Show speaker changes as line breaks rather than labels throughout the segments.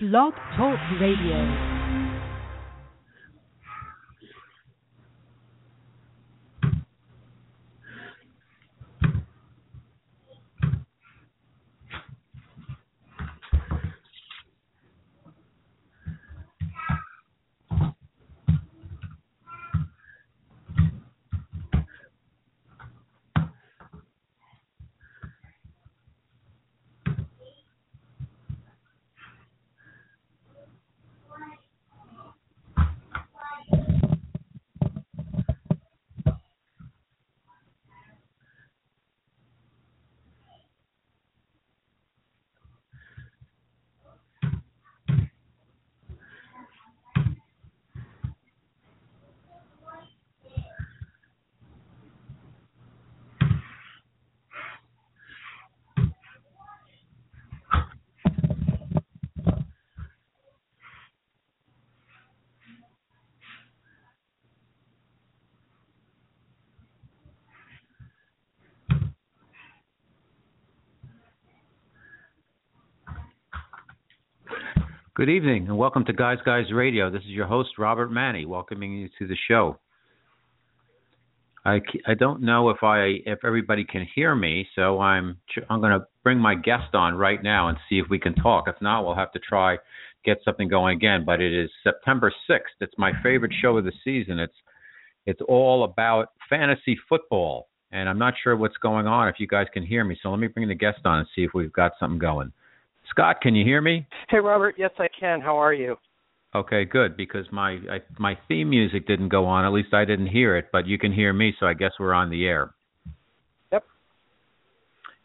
Blog Talk Radio.
Good evening and welcome to Guys Guys Radio. This is your host Robert Manni, welcoming you to the show. I, I don't know if I if everybody can hear me, so I'm I'm going to bring my guest on right now and see if we can talk. If not, we'll have to try get something going again. But it is September 6th. It's my favorite show of the season. It's it's all about fantasy football, and I'm not sure what's going on. If you guys can hear me, so let me bring the guest on and see if we've got something going. Scott, can you hear me?
Hey, Robert. Yes, I can. How are you?
Okay, good. Because my I, my theme music didn't go on. At least I didn't hear it, but you can hear me, so I guess we're on the air.
Yep.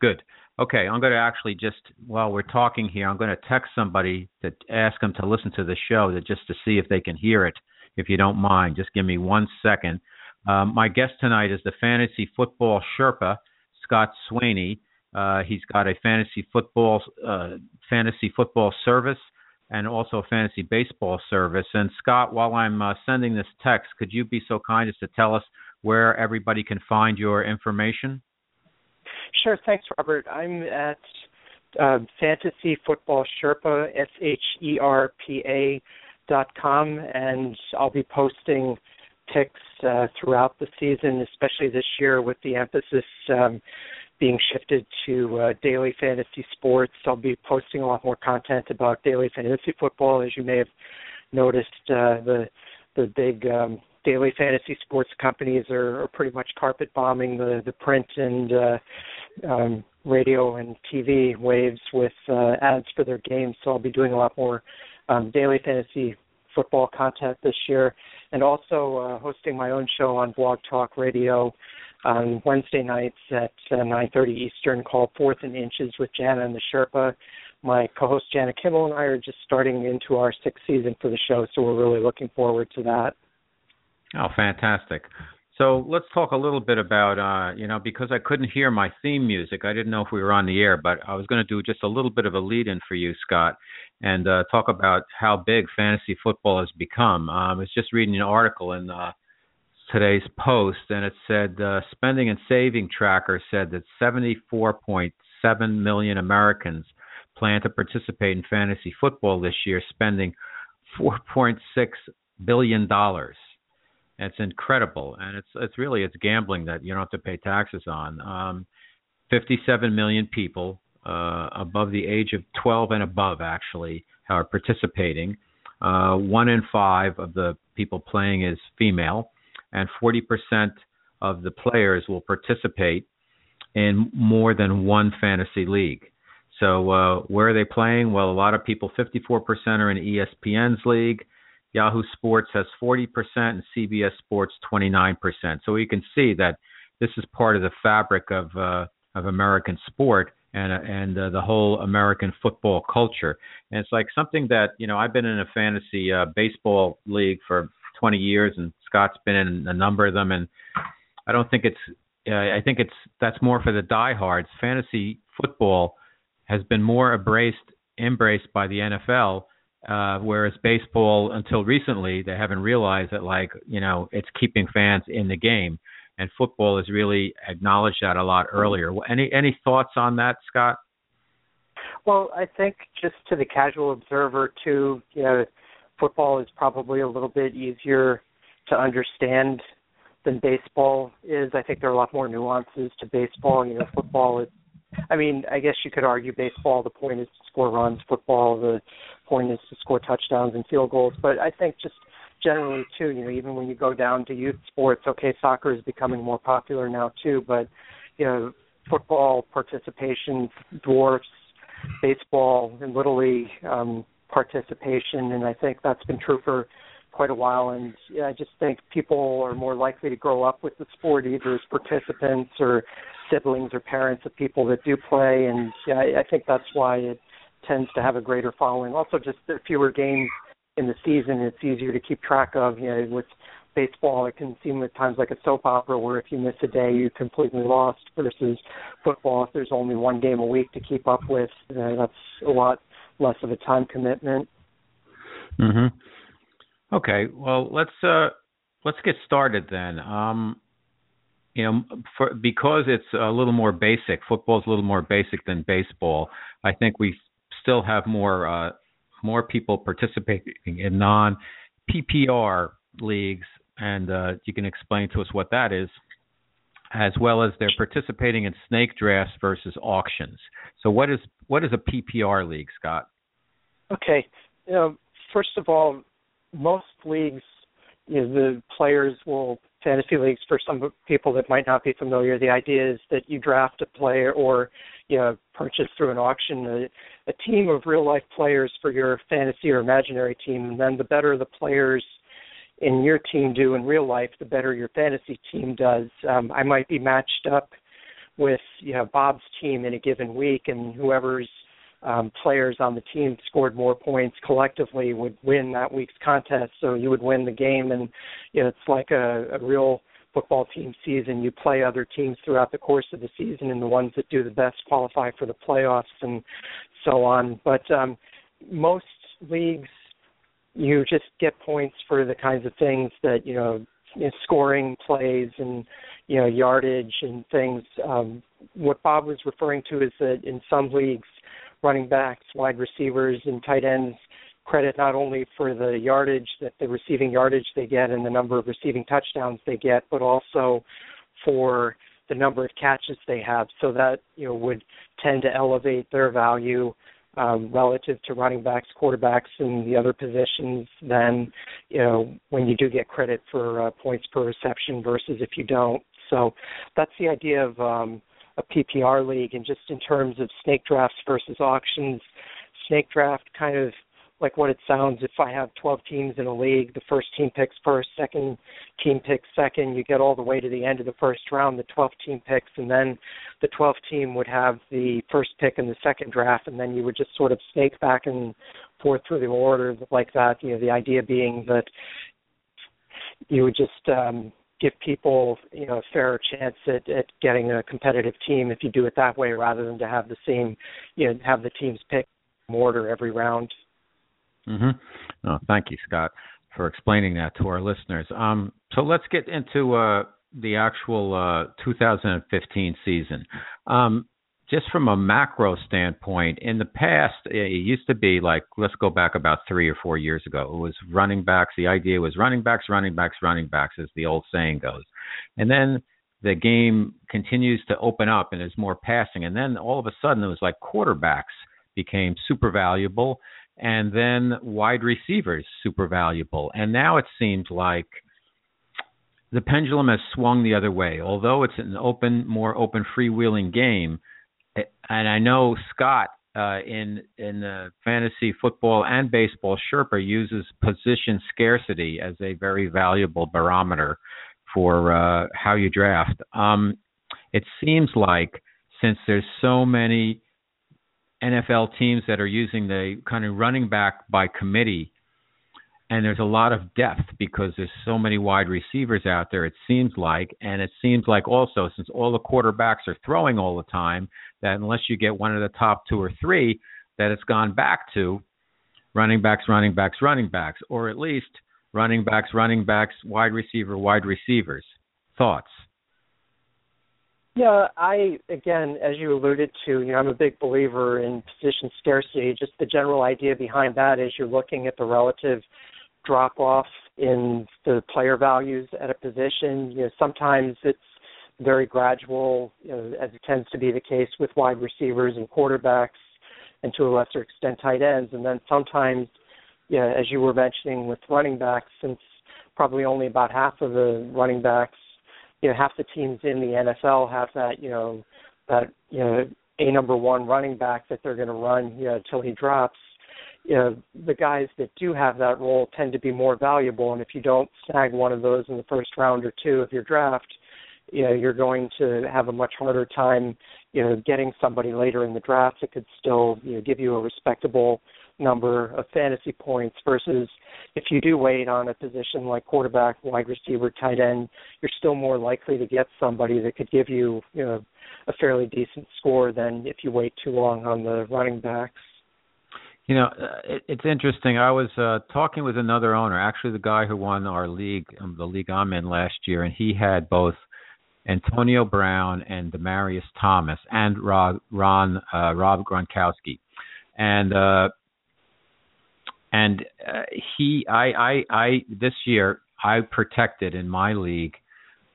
Good. Okay, I'm going to actually just while we're talking here, I'm going to text somebody to ask them to listen to the show to just to see if they can hear it. If you don't mind, just give me one second. Um, my guest tonight is the fantasy football Sherpa, Scott Swanay. Uh, he's got a fantasy football uh, fantasy football service and also a fantasy baseball service. And Scott, while I'm uh, sending this text, could you be so kind as to tell us where everybody can find your information?
Sure. Thanks, Robert. I'm at uh, Fantasy Football Sherpa, S H E R P A dot com, and I'll be posting picks uh, throughout the season, especially this year with the emphasis um, being shifted to uh, daily fantasy sports. I'll be posting a lot more content about daily fantasy football, as you may have noticed. Uh, the the big um, daily fantasy sports companies are, are pretty much carpet bombing the the print and uh, um, radio and TV waves with uh, ads for their games. So I'll be doing a lot more um, daily fantasy football content this year, and also uh, hosting my own show on Blog Talk Radio on Wednesday nights at uh, 9:30 Eastern called Fourth and Inches with Jana and the Sherpa. My co-host Jana Kimmel and I are just starting into our sixth season for the show, so we're really looking forward to that.
Oh, fantastic! So let's talk a little bit about, uh, you know, because I couldn't hear my theme music, I didn't know if we were on the air, but I was going to do just a little bit of a lead-in for you, Scott, and uh, talk about how big fantasy football has become. Um, I was just reading an article in uh, today's post, and it said uh, Spending and Saving Tracker said that 74.7 million Americans plan to participate in fantasy football this year, spending 4.6 billion dollars. It's incredible, and it's it's really it's gambling that you don't have to pay taxes on. Um, 57 million people uh, above the age of 12 and above actually are participating. Uh, one in five of the people playing is female and 40% of the players will participate in more than one fantasy league. So uh, where are they playing? Well, a lot of people, 54% are in ESPN's league. Yahoo Sports has 40% and CBS Sports 29%. So you can see that this is part of the fabric of uh, of American sport and uh, and uh, the whole American football culture. And it's like something that you know I've been in a fantasy uh, baseball league for 20 years, and Scott's been in a number of them, and I don't think it's. Uh, I think it's that's more for the diehards. Fantasy football has been more embraced embraced by the NFL, uh, whereas baseball, until recently, they haven't realized that like you know it's keeping fans in the game, and football has really acknowledged that a lot earlier. Any any thoughts on that, Scott?
Well, I think just to the casual observer too, you know, football is probably a little bit easier to understand than baseball is. I think there are a lot more nuances to baseball. You know, football is I mean, I guess you could argue baseball the point is to score runs, football the point is to score touchdowns and field goals, but I think just generally too, you know, even when you go down to youth sports, okay, soccer is becoming more popular now too, but you know, football participation dwarfs baseball and little league um participation and I think that's been true for quite a while and yeah, I just think people are more likely to grow up with the sport either as participants or siblings or parents of people that do play and yeah, I, I think that's why it tends to have a greater following. Also just the fewer games in the season it's easier to keep track of, you know, with baseball it can seem at times like a soap opera where if you miss a day you're completely lost versus football. If there's only one game a week to keep up with uh, that's a lot less of a time commitment.
Mhm okay well let's uh let's get started then um you know for because it's a little more basic football's a little more basic than baseball i think we still have more uh more people participating in non PPR leagues and uh, you can explain to us what that is, as well as they're participating in snake drafts versus auctions. So, what is what is a PPR league, Scott?
Okay, know, first of all, most leagues, you know, the players will fantasy leagues for some people that might not be familiar. The idea is that you draft a player or you know purchase through an auction a, a team of real life players for your fantasy or imaginary team, and then the better the players in your team do in real life, the better your fantasy team does. Um, I might be matched up with you know Bob's team in a given week, and whoever's um, players on the team scored more points collectively would win that week's contest. So you would win the game, and you know it's like a, a real football team season. You play other teams throughout the course of the season, and the ones that do the best qualify for the playoffs and so on. But um, most leagues you just get points for the kinds of things that you know, you know scoring plays and you know yardage and things. Um, what Bob was referring to is that in some leagues, running backs, wide receivers, and tight ends credit not only for the yardage that the receiving yardage they get and the number of receiving touchdowns they get, but also for the number of catches they have. So that you know would tend to elevate their value um, relative to running backs, quarterbacks, and the other positions Then you know when you do get credit for uh, points per reception versus if you don't. So that's the idea of um, a PPR league, and just in terms of snake drafts versus auctions, snake draft kind of like what it sounds if I have 12 teams in a league, the first team picks first, second team picks second, you get all the way to the end of the first round, the 12th team picks, and then the 12th team would have the first pick in the second draft, and then you would just sort of snake back and forth through the order like that. You know, the idea being that you would just um, give people you know a fair chance at, at getting a competitive team if you do it that way rather than to have the same you know have the teams pick order every round
Mm-hmm. Oh, thank you, Scott, for explaining that to our listeners. Um, so let's get into uh, the actual uh, 2015 season. Um, just from a macro standpoint, in the past, it used to be like, let's go back about three or four years ago. It was running backs. The idea was running backs, running backs, running backs, as the old saying goes. And then the game continues to open up and there's more passing. And then all of a sudden, it was like quarterbacks became super valuable and then wide receivers super valuable. And now it seems like the pendulum has swung the other way. Although it's an open, more open, freewheeling game, and I know Scott uh, in in the fantasy football and baseball, Sherpa uses position scarcity as a very valuable barometer for uh, how you draft. Um, it seems like since there's so many NFL teams that are using the kind of running back by committee, and there's a lot of depth because there's so many wide receivers out there. It seems like, and it seems like also since all the quarterbacks are throwing all the time, that unless you get one of the top two or three, that it's gone back to running backs, running backs, running backs, or at least running backs, running backs, wide receiver, wide receivers. Thoughts?
Yeah, I again, as you alluded to, you know, I'm a big believer in position scarcity. Just the general idea behind that is you're looking at the relative drop off in the player values at a position. You know, sometimes it's very gradual, you know, as it tends to be the case with wide receivers and quarterbacks, and to a lesser extent tight ends. And then sometimes, yeah, as you were mentioning with running backs, since probably only about half of the running backs you know half the teams in the NFL have that you know that you know a number one running back that they're going to run you know until he drops. You know the guys that do have that role tend to be more valuable, and if you don't snag one of those in the first round or two of your draft, you know you're going to have a much harder time you know getting somebody later in the draft that could still you know give you a respectable number of fantasy points versus if you do wait on a position like quarterback, wide receiver, tight end, you're still more likely to get somebody that could give you, you know, a fairly decent score than if you wait too long on the running backs.
You know, uh, it, it's interesting. I was uh, talking with another owner, actually the guy who won our league, um, the league I'm in last year, and he had both Antonio Brown and Demaryius Thomas and Rob, Ron uh, Rob Gronkowski. And uh, and uh, he I, I I this year I protected in my league.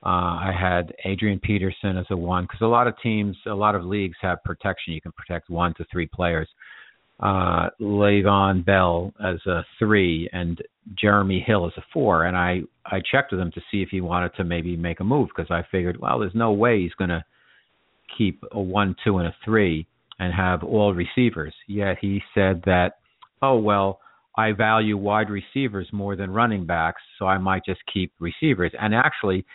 Uh, I had Adrian Peterson as a one because a lot of teams, a lot of leagues have protection. You can protect one to three players. Le'Veon Bell as a three and Jeremy Hill as a four. And I I checked with him to see if he wanted to maybe make a move because I figured, well, there's no way he's going to keep a one, two, and a three and have all receivers. Yet he said that, oh well, I value wide receivers more than running backs, so I might just keep receivers. And actually,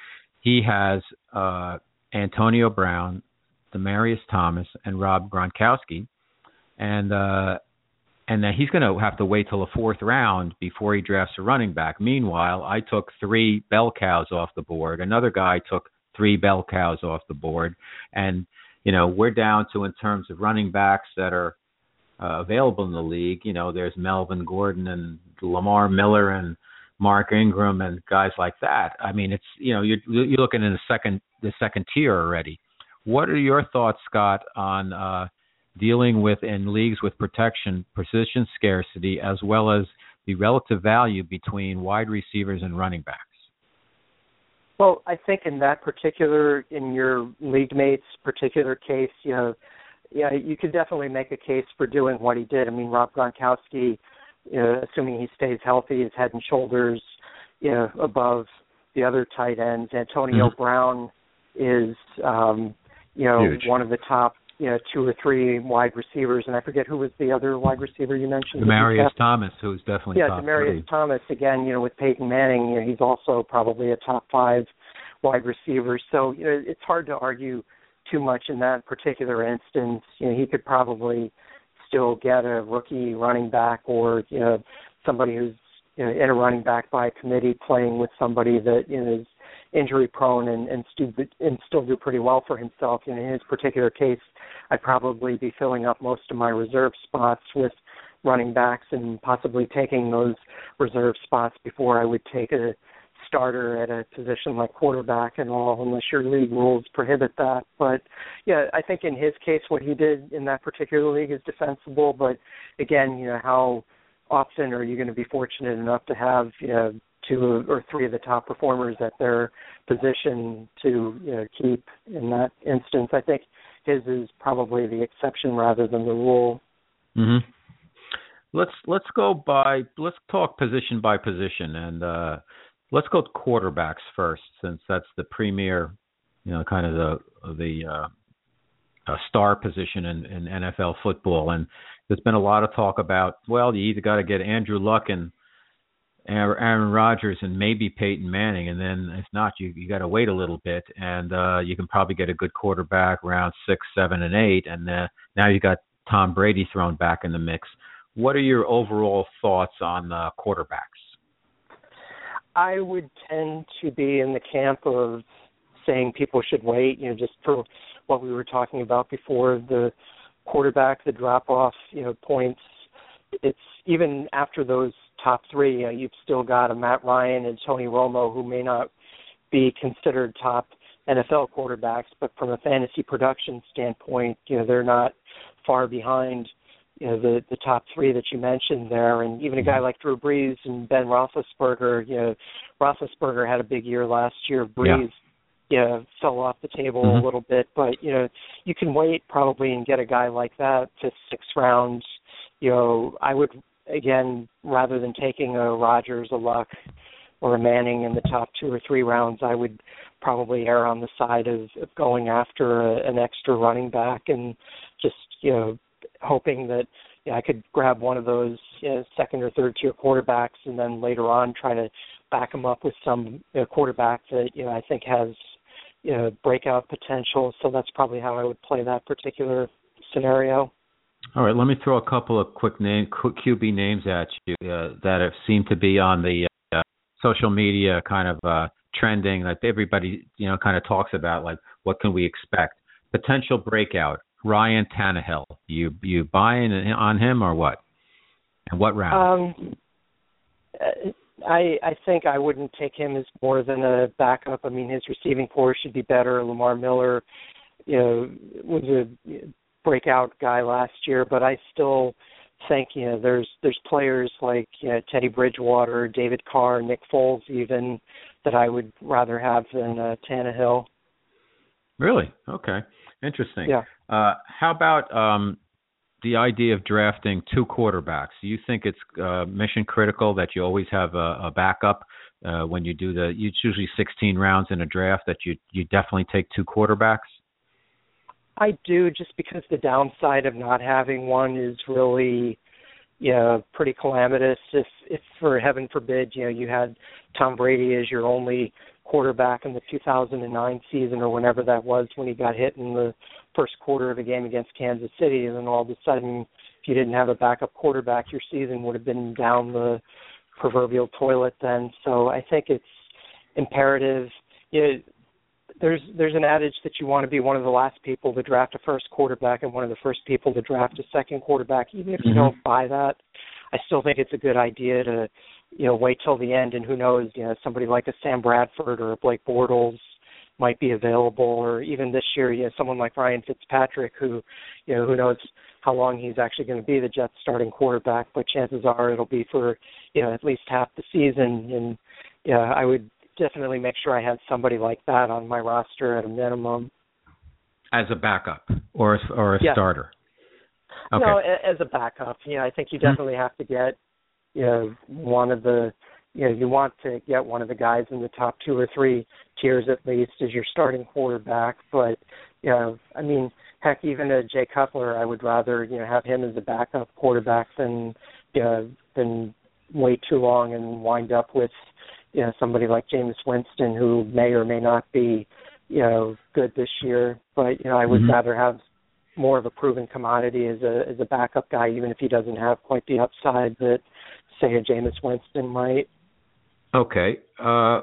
he has uh, Antonio Brown, Demaryius Thomas, and Rob Gronkowski, and uh, and then he's going to have to wait till the fourth round before he drafts a running back. Meanwhile, I took three bell cows off the board. Another guy took three bell cows off the board, and you know we're down to in terms of running backs that are uh, available in the league. You know, there's Melvin Gordon and Lamar Miller and Mark Ingram and guys like that. I mean, it's you know you're you're looking in the second the second tier already. What are your thoughts, Scott, on uh, dealing with in leagues with protection, position scarcity, as well as the relative value between wide receivers and running backs?
Well, I think in that particular, in your league mates' particular case, you know, yeah, you could definitely make a case for doing what he did. I mean, Rob Gronkowski, you know, assuming he stays healthy, is head and shoulders, you know, above the other tight ends. Antonio mm-hmm. Brown is, um, you know,
Huge.
one of the top, you know, two or three wide receivers, and I forget who was the other wide receiver you mentioned.
Demaryius Thomas, who's definitely
yeah,
top
Demaryius
three.
Thomas again. You know, with Peyton Manning, you know, he's also probably a top five wide receiver. So you know, it's hard to argue too much in that particular instance. You know, he could probably still get a rookie running back or you know somebody who's you know, in a running back by committee playing with somebody that you know, is injury prone and and, stu- and still do pretty well for himself. Know, in his particular case, I'd probably be filling up most of my reserve spots with running backs and possibly taking those reserve spots before I would take a starter at a position like quarterback and all, unless your league rules prohibit that. But yeah, I think in his case, what he did in that particular league is defensible. But again, you know, how often are you going to be fortunate enough to have you know two or three of the top performers at their position to you know keep in that instance? I think his is probably the exception rather than the rule.
Mm-hmm. Let's let's go by let's talk position by position and uh let's go quarterbacks first, since that's the premier, you know, kind of the the uh, uh, star position in, in NFL football. And there's been a lot of talk about, well, you either got to get Andrew Luck and Aaron Rodgers and maybe Peyton Manning, and then if not, you you got to wait a little bit, and uh, you can probably get a good quarterback around six, seven, and eight, and uh, now you got Tom Brady thrown back in the mix. What are your overall thoughts on uh, quarterbacks?
I would tend to be in the camp of saying people should wait, you know, just for what we were talking about before the quarterback, the drop off, you know, points. It's even after those top three, you know, you've still got a Matt Ryan and Tony Romo who may not be considered top NFL quarterbacks, but from a fantasy production standpoint, you know, they're not far behind you know the the top three that you mentioned there, and even a guy like Drew Brees and Ben Roethlisberger. You know, Roethlisberger had a big year last year. Brees, yeah, you know, fell off the table
mm-hmm.
a little bit, but you know, you can wait probably and get a guy like that fifth, sixth rounds. You know, I would again rather than taking a Rodgers, a Luck, or a Manning in the top two or three rounds, I would probably err on the side of, of going after a, an extra running back and just you know hoping that I could grab one of those you know, second or third tier quarterbacks, and then later on try to back them up with some you know, quarterback that you know I think has you know breakout potential. So that's probably how I would play that particular scenario.
All right, let me throw a couple of quick name QB names at you uh, that have seemed to be on the uh, social media kind of uh, trending that everybody you know kind of talks about like what can we expect potential breakout Ryan Tannehill. You you buying on him or what? And what round?
Um, I I think I wouldn't take him as more than a backup. I mean, his receiving corps should be better. Lamar Miller, you know, was a breakout guy last year, but I still think you know there's there's players like you know Teddy Bridgewater, David Carr, Nick Foles, even that I would rather have than uh, Tannehill.
Really? Okay. Interesting.
Yeah.
Uh, how about um, the idea of drafting two quarterbacks? Do you think it's uh, mission critical that you always have a, a backup uh, when you do the? It's usually 16 rounds in a draft that you you definitely take two quarterbacks.
I do, just because the downside of not having one is really, you know, pretty calamitous. If if for heaven forbid, you know, you had Tom Brady as your only quarterback in the 2009 season or whenever that was when he got hit in the first quarter of a game against Kansas City, and then all of a sudden, if you didn't have a backup quarterback, your season would have been down the proverbial toilet then. So I think it's imperative. You know, there's there's an adage that you want to be one of the last people to draft a first quarterback and one of the first people to draft a second quarterback. Even if you mm-hmm. don't buy that, I still think it's a good idea to you know, wait till the end, and who knows, you know, somebody like a Sam Bradford or a Blake Bortles might be available, or even this year, you know, someone like Ryan Fitzpatrick, who, you know, who knows how long he's actually going to be the Jets starting quarterback, but chances are it'll be for, you know, at least half the season, and yeah, I would definitely make sure I had somebody like that on my roster at a minimum.
As a backup or or a
yeah.
starter.
Okay. No, as a backup. Yeah, I think you mm-hmm. definitely have to get you know one of the you know you want to get one of the guys in the top two or three tiers at least as your starting quarterback but you know i mean heck even a jay cutler i would rather you know have him as a backup quarterback than you know than wait too long and wind up with you know somebody like Jameis Winston who may or may not be you know good this year but you know I would mm-hmm. rather have more of a proven commodity as a as a backup guy even if he doesn't have quite the upside that say a Jameis Winston might.
Okay. Uh,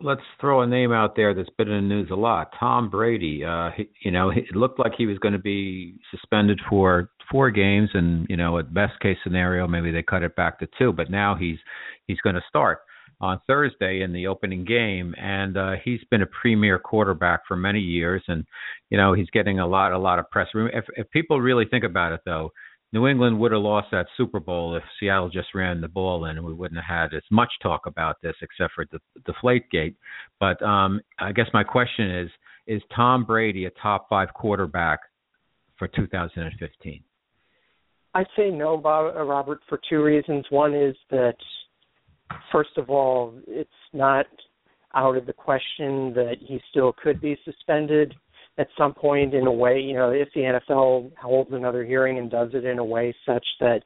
let's throw a name out there that's been in the news a lot. Tom Brady. Uh, he, you know, it looked like he was going to be suspended for four games, and you know, at best case scenario, maybe they cut it back to two. But now he's he's going to start on Thursday in the opening game, and uh, he's been a premier quarterback for many years, and you know, he's getting a lot a lot of press. If if people really think about it, though New England would have lost that Super Bowl if Seattle just ran the ball in, and we wouldn't have had as much talk about this except for the Deflategate. But um, I guess my question is: Is Tom Brady a top five quarterback for 2015?
I say no, uh, Robert, for two reasons. One is that, first of all, it's not out of the question that he still could be suspended at some point in a way, you know, if the NFL holds another hearing and does it in a way such that,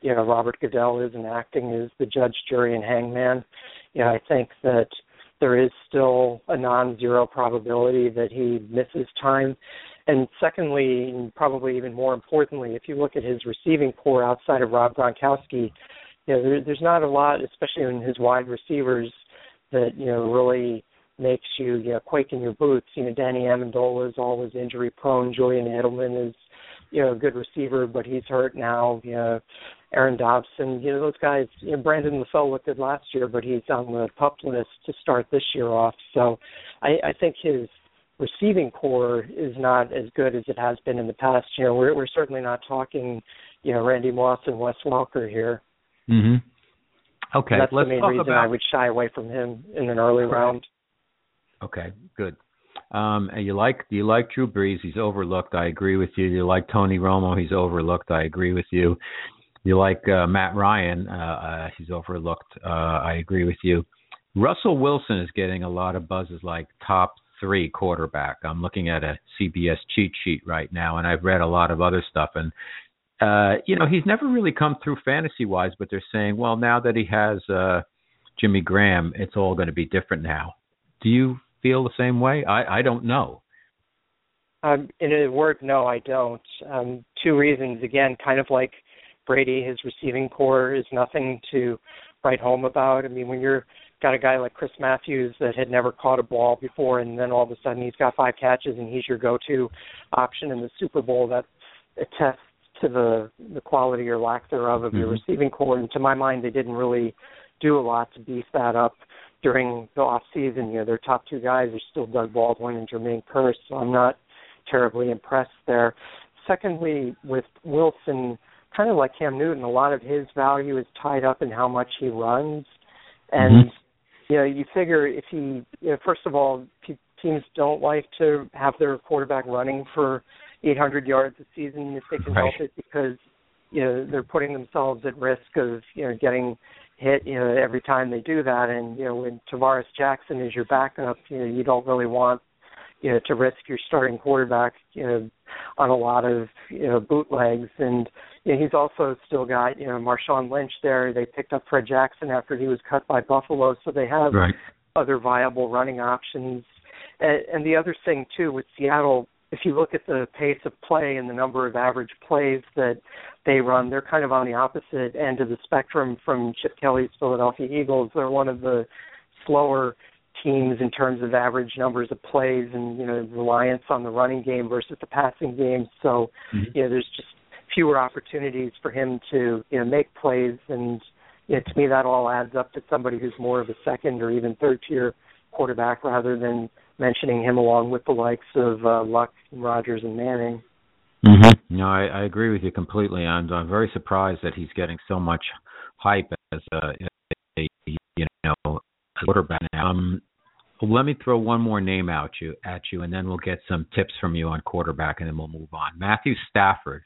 you know, Robert Goodell isn't acting as the judge, jury, and hangman, you know, I think that there is still a non-zero probability that he misses time. And secondly, and probably even more importantly, if you look at his receiving corps outside of Rob Gronkowski, you know, there, there's not a lot, especially in his wide receivers, that you know really makes you, you know, quake in your boots. You know, Danny Amendola is always injury prone. Julian Edelman is, you know, a good receiver, but he's hurt now. You know, Aaron Dobson, you know, those guys. You know, Brandon LaFell looked good last year, but he's on the pup list to start this year off. So, I, I think his receiving corps is not as good as it has been in the past. You know, we're we're certainly not talking, you know, Randy Moss and Wes Welker here.
Mhm. Okay,
That's
let's
the main
talk
reason
about
I would shy away from him in an early round.
Okay, good. Um, and you like do you like Drew Brees? He's overlooked. I agree with you. You like Tony Romo? He's overlooked. I agree with you. You like uh, Matt Ryan? Uh, uh, he's overlooked. Uh, I agree with you. Russell Wilson is getting a lot of buzzes like top three quarterback. I'm looking at a CBS cheat sheet right now, and I've read a lot of other stuff. And uh, you know, he's never really come through fantasy wise, but they're saying, well, now that he has uh, Jimmy Graham, it's all going to be different now. Do you feel the same way? I I don't know.
Um, in a word, no, I don't. Um, two reasons. Again, kind of like Brady, his receiving corps is nothing to write home about. I mean, when you're got a guy like Chris Matthews that had never caught a ball before, and then all of a sudden he's got five catches and he's your go-to option in the Super Bowl, that attests to the the quality or lack thereof of mm-hmm. your receiving corps. And to my mind, they didn't really do a lot to beef that up during the off season. You know, their top two guys are still Doug Baldwin and Jermaine Kearse, so I'm not terribly impressed there. Secondly, with Wilson, kind of like Cam Newton, a lot of his value is tied up in how much he runs, and mm-hmm. you know, you figure if he, you know, first of all, teams don't like to have their quarterback running for 800 yards a season if they can right. help it because you know they're putting themselves at risk of you know getting hit you know every time they do that and you know when Tarvaris Jackson is your backup you know you don't really want you know to risk your starting quarterback you know on a lot of you know bootlegs and you know, he's also still got you know Marshawn Lynch there they picked up Fred Jackson after he was cut by Buffalo so they have
right.
other viable running options and, and the other thing too with Seattle if you look at the pace of play and the number of average plays that they run, they're kind of on the opposite end of the spectrum from Chip Kelly's Philadelphia Eagles. They're one of the slower teams in terms of average numbers of plays and you know reliance on the running game versus the passing game. So mm-hmm. you know there's just fewer opportunities for him to you know make plays, and you know, to me that all adds up to somebody who's more of a second or even third tier quarterback rather than mentioning him along with the likes of uh, Luck, and Rodgers, and Manning.
Mm-hmm. No, I, I agree with you completely. I'm, I'm very surprised that he's getting so much hype as a, a you know quarterback. Um, let me throw one more name out you at you, and then we'll get some tips from you on quarterback, and then we'll move on. Matthew Stafford.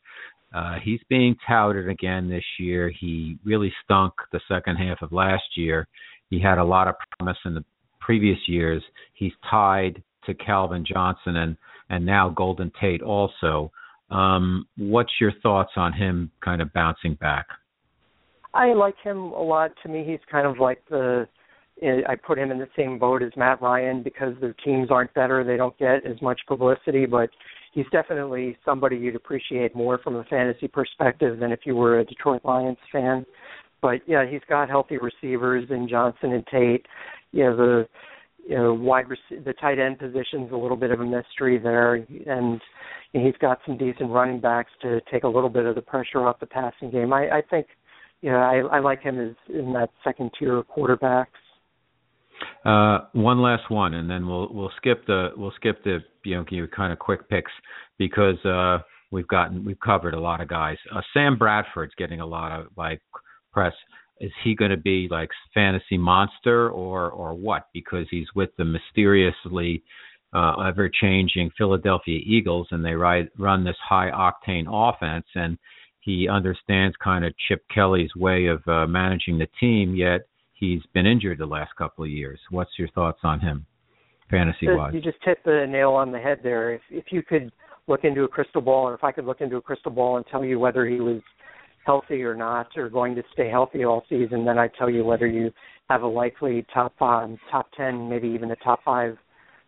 Uh, he's being touted again this year. He really stunk the second half of last year. He had a lot of promise in the previous years. He's tied to Calvin Johnson and and now Golden Tate also. Um, what's your thoughts on him kind of bouncing back?
I like him a lot. To me, he's kind of like the I put him in the same boat as Matt Ryan because their teams aren't better. They don't get as much publicity, but he's definitely somebody you'd appreciate more from a fantasy perspective than if you were a Detroit Lions fan. But yeah, he's got healthy receivers in Johnson and Tate you know the you know wide rec- the tight end position's a little bit of a mystery there, and he's got some decent running backs to take a little bit of the pressure off the passing game. I, I think you know I, I like him as in that second tier of quarterbacks.
Uh, one last one, and then we'll we'll skip the we'll skip the you know kind of quick picks because uh, we've gotten we've covered a lot of guys. Uh, Sam Bradford's getting a lot of like press is he going to be like fantasy monster or or what? Because he's with the mysteriously uh, ever changing Philadelphia Eagles, and they ride, run this high octane offense, and he understands kind of Chip Kelly's way of uh, managing the team. Yet he's been injured the last couple of years. What's your thoughts on him, fantasy wise?
You just hit the nail on the head there. If if you could look into a crystal ball, or if I could look into a crystal ball and tell you whether he was healthy or not, or going to stay healthy all season, then I tell you whether you have a likely top five, top ten, maybe even a top five,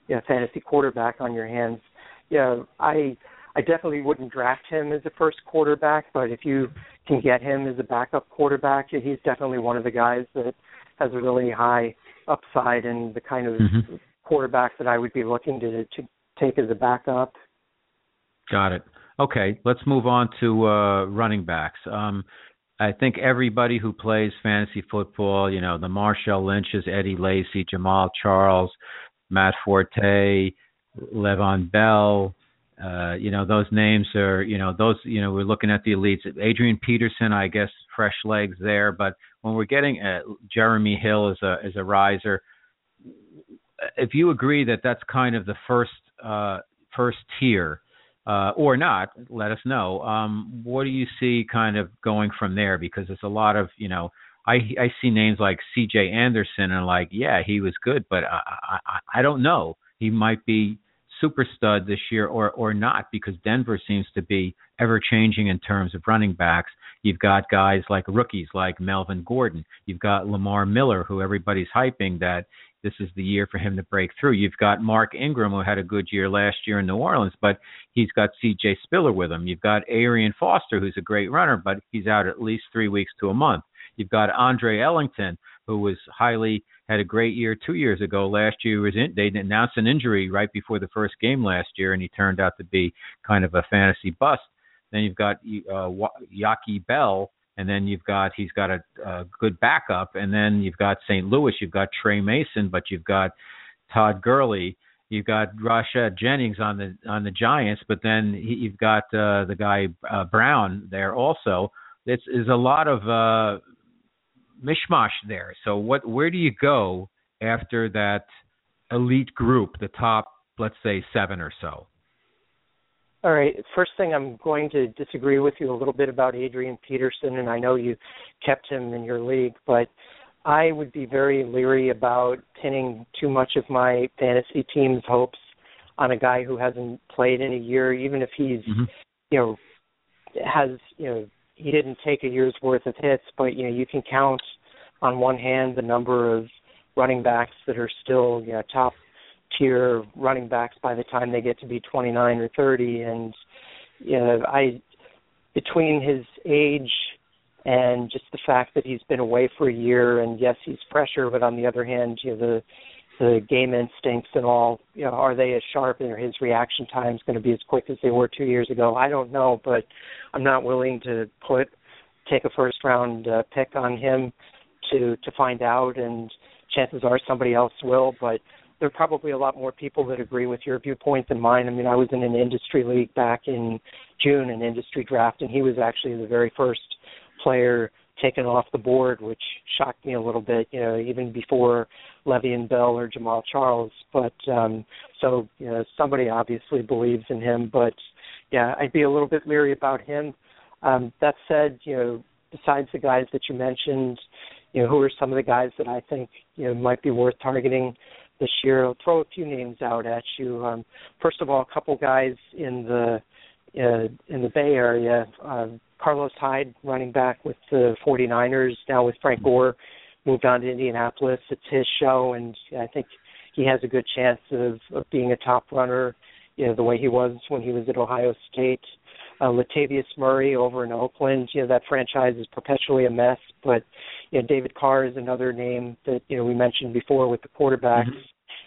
you know, fantasy quarterback on your hands. Yeah, you know, I I definitely wouldn't draft him as a first quarterback, but if you can get him as a backup quarterback, he's definitely one of the guys that has a really high upside and the kind of mm-hmm. quarterback that I would be looking to to take as a backup.
Got it. Okay, let's move on to uh, running backs. Um, I think everybody who plays fantasy football, you know, the Marshawn Lynch's, Eddie Lacy, Jamaal Charles, Matt Forte, Le'Veon Bell. Uh, you know, those names are, you know, those, you know, we're looking at the elites. Adrian Peterson, I guess, fresh legs there. But when we're getting at Jeremy Hill as a as a riser, if you agree that that's kind of the first uh, first tier uh, or not, let us know. Um, what do you see kind of going from there? Because there's a lot of you know. I I see names like C.J. Anderson and like yeah he was good, but I I, I don't know. He might be super stud this year or or not because Denver seems to be ever changing in terms of running backs. You've got guys like rookies like Melvin Gordon. You've got Lamar Miller, who everybody's hyping that this is the year for him to break through. You've got Mark Ingram, who had a good year last year in New Orleans, but he's got C.J. Spiller with him. You've got Arian Foster, who's a great runner, but he's out at least three weeks to a month. You've got Andre Ellington, who was highly had a great year two years ago. Last year was in, they announced an injury right before the first game last year, and he turned out to be kind of a fantasy bust. Then you've got uh, Joique Bell, and then you've got he's got a, a good backup, and then you've got St. Louis, you've got Tre Mason, but you've got Todd Gurley, you've got Rashad Jennings on the on the Giants, but then he, you've got uh, the guy uh, Brown there also. It's is a lot of uh, mishmash there. So what where do you go after that elite group, the top let's say seven or so?
All right. First thing, I'm going to disagree with you a little bit about Adrian Peterson, and I know you kept him in your league, but I would be very leery about pinning too much of my fantasy team's hopes on a guy who hasn't played in a year, even if he's, mm-hmm. you know, has, you know, he didn't take a year's worth of hits, but you know, you can count on one hand the number of running backs that are still, you know, top tier running backs by the time they get to be 29 or 30 and you know I between his age and just the fact that he's been away for a year and yes he's fresher but on the other hand you know the the game instincts and all you know are they as sharp and are his reaction times going to be as quick as they were 2 years ago I don't know but I'm not willing to put take a first round uh, pick on him to to find out and chances are somebody else will but there are probably a lot more people that agree with your viewpoint than mine. I mean, I was in an industry league back in June, an industry draft, and he was actually the very first player taken off the board, which shocked me a little bit, you know, even before Le'Veon Bell or Jamaal Charles. But um so, you know, somebody obviously believes in him, but yeah, I'd be a little bit leery about him. Um that said, you know, besides the guys that you mentioned, you know, who are some of the guys that I think, you know, might be worth targeting this year. I'll throw a few names out at you. Um, first of all, a couple guys in the uh, in the Bay Area. Uh, Carlos Hyde, running back with the 49ers, now with Frank Gore, moved on to Indianapolis. It's his show, and I think he has a good chance of, of being a top runner. You know the way he was when he was at Ohio State. Uh, Latavius Murray over in Oakland. You know that franchise is perpetually a mess, but you know David Carr is another name that you know we mentioned before with the quarterbacks. Mm-hmm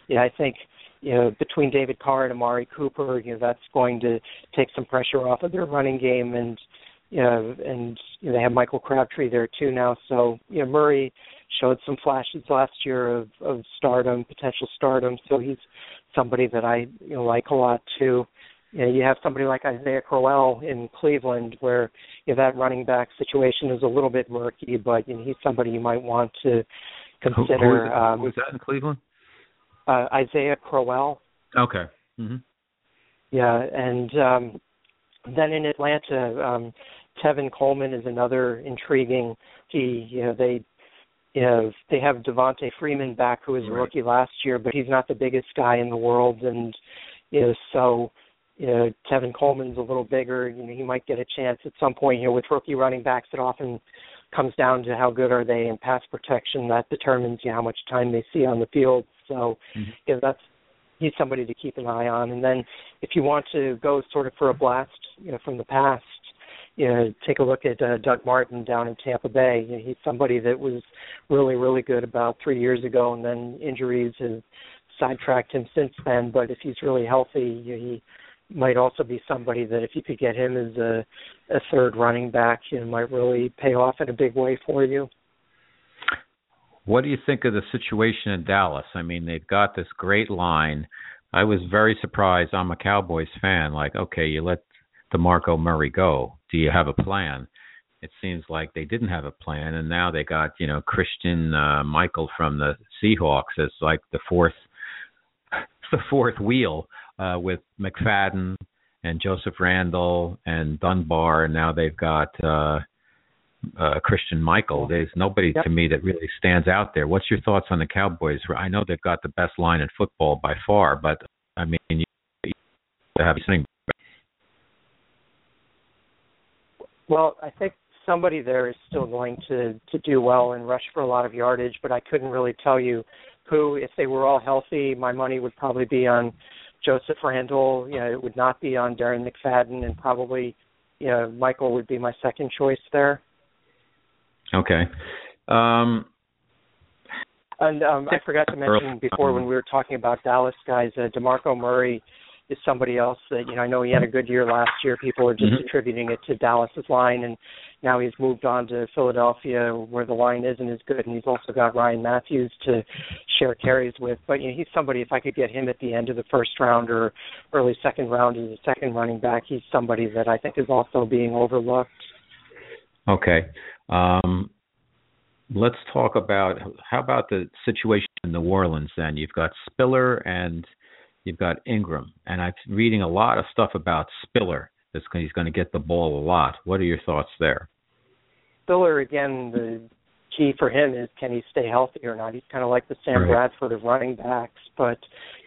yeah, I think you know between David Carr and Amari Cooper, you know that's going to take some pressure off of their running game, and you know, and you know, they have Michael Crabtree there too now. So you know Murray showed some flashes last year of of stardom, potential stardom. So he's somebody that I you know like a lot too. You know, you have somebody like Isaiah Crowell in Cleveland, where you know, that running back situation is a little bit murky, but you know, he's somebody you might want to consider. Who,
who, um, is that in Cleveland?
uh, Isaiah Crowell.
Okay. Mm-hmm.
Yeah, and um, then in Atlanta, um, Tevin Coleman is another intriguing. He, you know, they, you know, they have Devonta Freeman back, who was a rookie last year, but he's not the biggest guy in the world, and you know, so you know, Tevin Coleman's a little bigger. You know, he might get a chance at some point here with rookie running backs. It often comes down to how good are they in pass protection. That determines you know, how much time they see on the field. So, mm-hmm. you know, that's he's somebody to keep an eye on. And then if you want to go sort of for a blast, you know, from the past, you know, take a look at uh, Doug Martin down in Tampa Bay. You know, he's somebody that was really, really good about three years ago, and then injuries have sidetracked him since then. But if he's really healthy, you know, he might also be somebody that if you could get him as a, a third running back, you know, might really pay off in a big way for you.
What do you think of the situation in Dallas? I mean, they've got this great line, I was very surprised. I'm a Cowboys fan. Like, okay, you let DeMarco Murray go. Do you have a plan? It seems like they didn't have a plan, and now they got you know Christine uh, Michael from the Seahawks as like the fourth, the fourth wheel uh, with McFadden and Joseph Randle and Dunbar, and now they've got uh, uh, Christine Michael. There's nobody yep. to me that really stands out there. What's your thoughts on the Cowboys? I know they've got the best line in football by far, but I mean, you, have something.
Well, I think somebody there is still going to to do well and rush for a lot of yardage, but I couldn't really tell you who. If they were all healthy, my money would probably be on Joseph Randle. You know, it would not be on Darren McFadden, and probably you know Michael would be my second choice there.
Okay. Um,
and um, I forgot to mention before when we were talking about Dallas guys, uh, Demarco Murray is somebody else that you know. I know he had a good year last year. People are just mm-hmm. attributing it to Dallas's line, and now he's moved on to Philadelphia where the line isn't as good, and he's also got Ryan Mathews to share carries with. But you know, he's somebody. If I could get him at the end of the first round or early second round as a second running back, he's somebody that I think is also being overlooked.
Okay. Um, let's talk about how about the situation in New Orleans. Then you've got Spiller and you've got Ingram, and I'm reading a lot of stuff about Spiller. That's he's going to get the ball a lot. What are your thoughts there?
Spiller again. The key for him is can he stay healthy or not. He's kind of like the Sam right. Bradford of running backs, but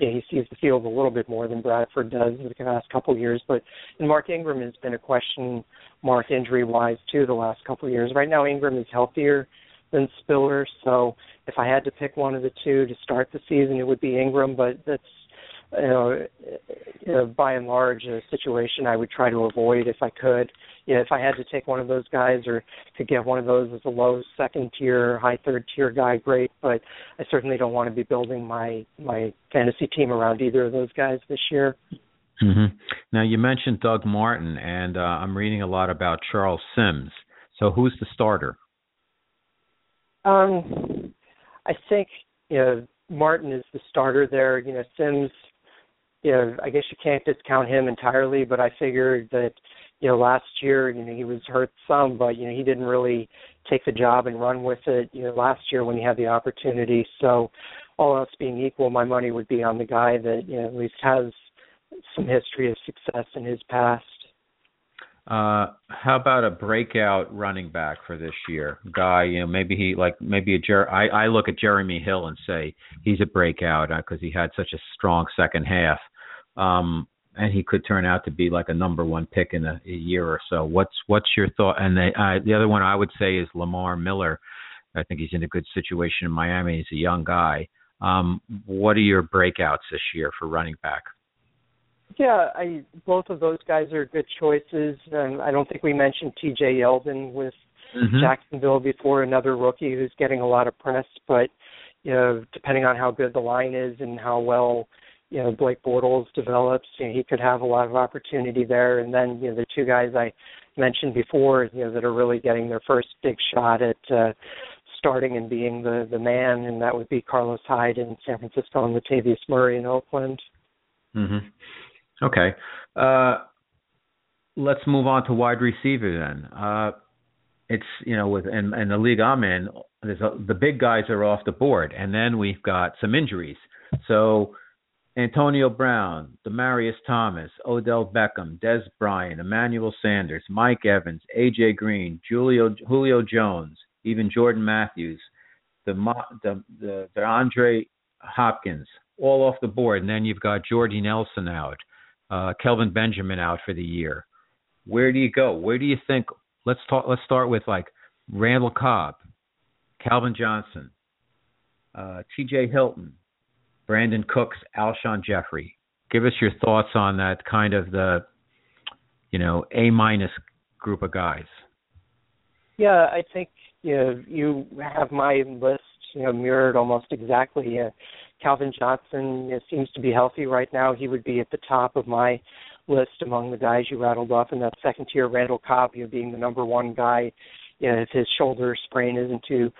yeah, he sees the field a little bit more than Bradford does in the last couple of years. But and Mark Ingram has been a question mark injury wise too the last couple of years. Right now Ingram is healthier than Spiller, so if I had to pick one of the two to start the season, it would be Ingram. But that's you know, you know, by and large, a situation I would try to avoid if I could. You know, if I had to take one of those guys or could get one of those as a low second tier, high third tier guy, great. But I certainly don't want to be building my my fantasy team around either of those guys this year.
Mm-hmm. Now you mentioned Doug Martin, and uh, I'm reading a lot about Charles Sims. So who's the starter?
Um, I think you know Martin is the starter there. You know Sims you know, I guess you can't discount him entirely, but I figured that, you know, last year, you know, he was hurt some, but you know, he didn't really take the job and run with it, you know, last year when he had the opportunity. So all else being equal, my money would be on the guy that, you know, at least has some history of success in his past.
Uh, how about a breakout running back for this year? Guy, you know, maybe he like maybe a Jer- I I look at Jeremy Hill and say he's a breakout because uh, he had such a strong second half um, and he could turn out to be like a number one pick in a, a year or so. What's what's your thought? And the uh, the other one I would say is Lamar Miller. I think he's in a good situation in Miami. He's a young guy. Um, what are your breakouts this year for running back?
Yeah, I both of those guys are good choices. Um, I don't think we mentioned T.J. Yeldon with mm-hmm. Jacksonville before, another rookie who's getting a lot of press. But you know, depending on how good the line is and how well you know Blake Bortles develops, you know, he could have a lot of opportunity there. And then you know the two guys I mentioned before, you know, that are really getting their first big shot at uh, starting and being the the man, and that would be Carlos Hyde in San Francisco and Latavius Murray in Oakland.
Mhm. Okay. Uh, let's move on to wide receiver then. Uh, it's you know with and, and the league I'm in, a, the big guys are off the board, and then we've got some injuries. So Antonio Brown, Demaryius Thomas, Odell Beckham, Dez Bryant, Emmanuel Sanders, Mike Evans, AJ Green, Julio Julio Jones, even Jordan Matthews, the the the, the Andre Hopkins, all off the board, and then you've got Jordy Nelson out, uh, Kelvin Benjamin out for the year. Where do you go? Where do you think? Let's talk. Let's start with like Randall Cobb, Calvin Johnson, uh, T.Y. Hilton, Brandin Cooks, Alshon Jeffery. Give us your thoughts on that kind of the, you know, A minus group of guys.
Yeah, I think you know you have my list you know mirrored almost exactly. Uh, Calvin Johnson seems to be healthy right now. He would be at the top of my list among the guys you rattled off in that second tier. Randall Cobb, you know, being the number one guy you know, if his shoulder sprain isn't too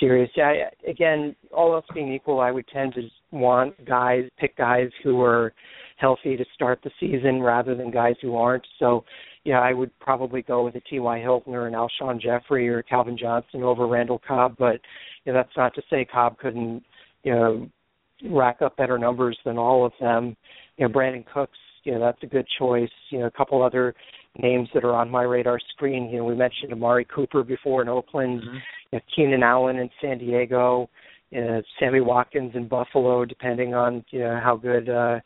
serious. I, again, all else being equal, I would tend to want guys pick guys who are healthy to start the season rather than guys who aren't. So, yeah, I would probably go with a T.Y. Hilton or an Alshon Jeffery or Calvin Johnson over Randall Cobb. But you know, that's not to say Cobb couldn't, you know, rack up better numbers than all of them. You know, Brandin Cooks, you know, that's a good choice. You know, a couple other names that are on my radar screen. You know, we mentioned Amari Cooper before in Oakland, mm-hmm. you know, Keenan Allen in San Diego, you know, Sammy Watkins in Buffalo, depending on you know how good uh,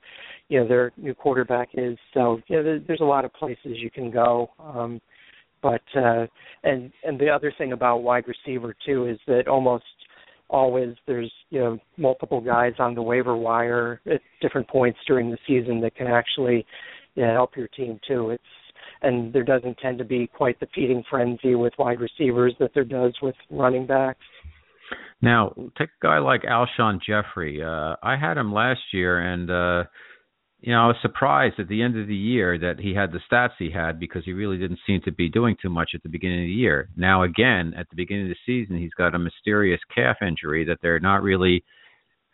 you know their new quarterback is. So you know, there, there's a lot of places you can go. Um, but uh, and and the other thing about wide receiver too is that almost always there's you know multiple guys on the waiver wire at different points during the season that can actually you know, help your team too. It's and there doesn't tend to be quite the feeding frenzy with wide receivers that there does with running backs.
Now, take a guy like Alshon Jeffery. Uh, I had him last year, and uh, you know I was surprised at the end of the year that he had the stats he had because he really didn't seem to be doing too much at the beginning of the year. Now, again, at the beginning of the season, he's got a mysterious calf injury that they're not really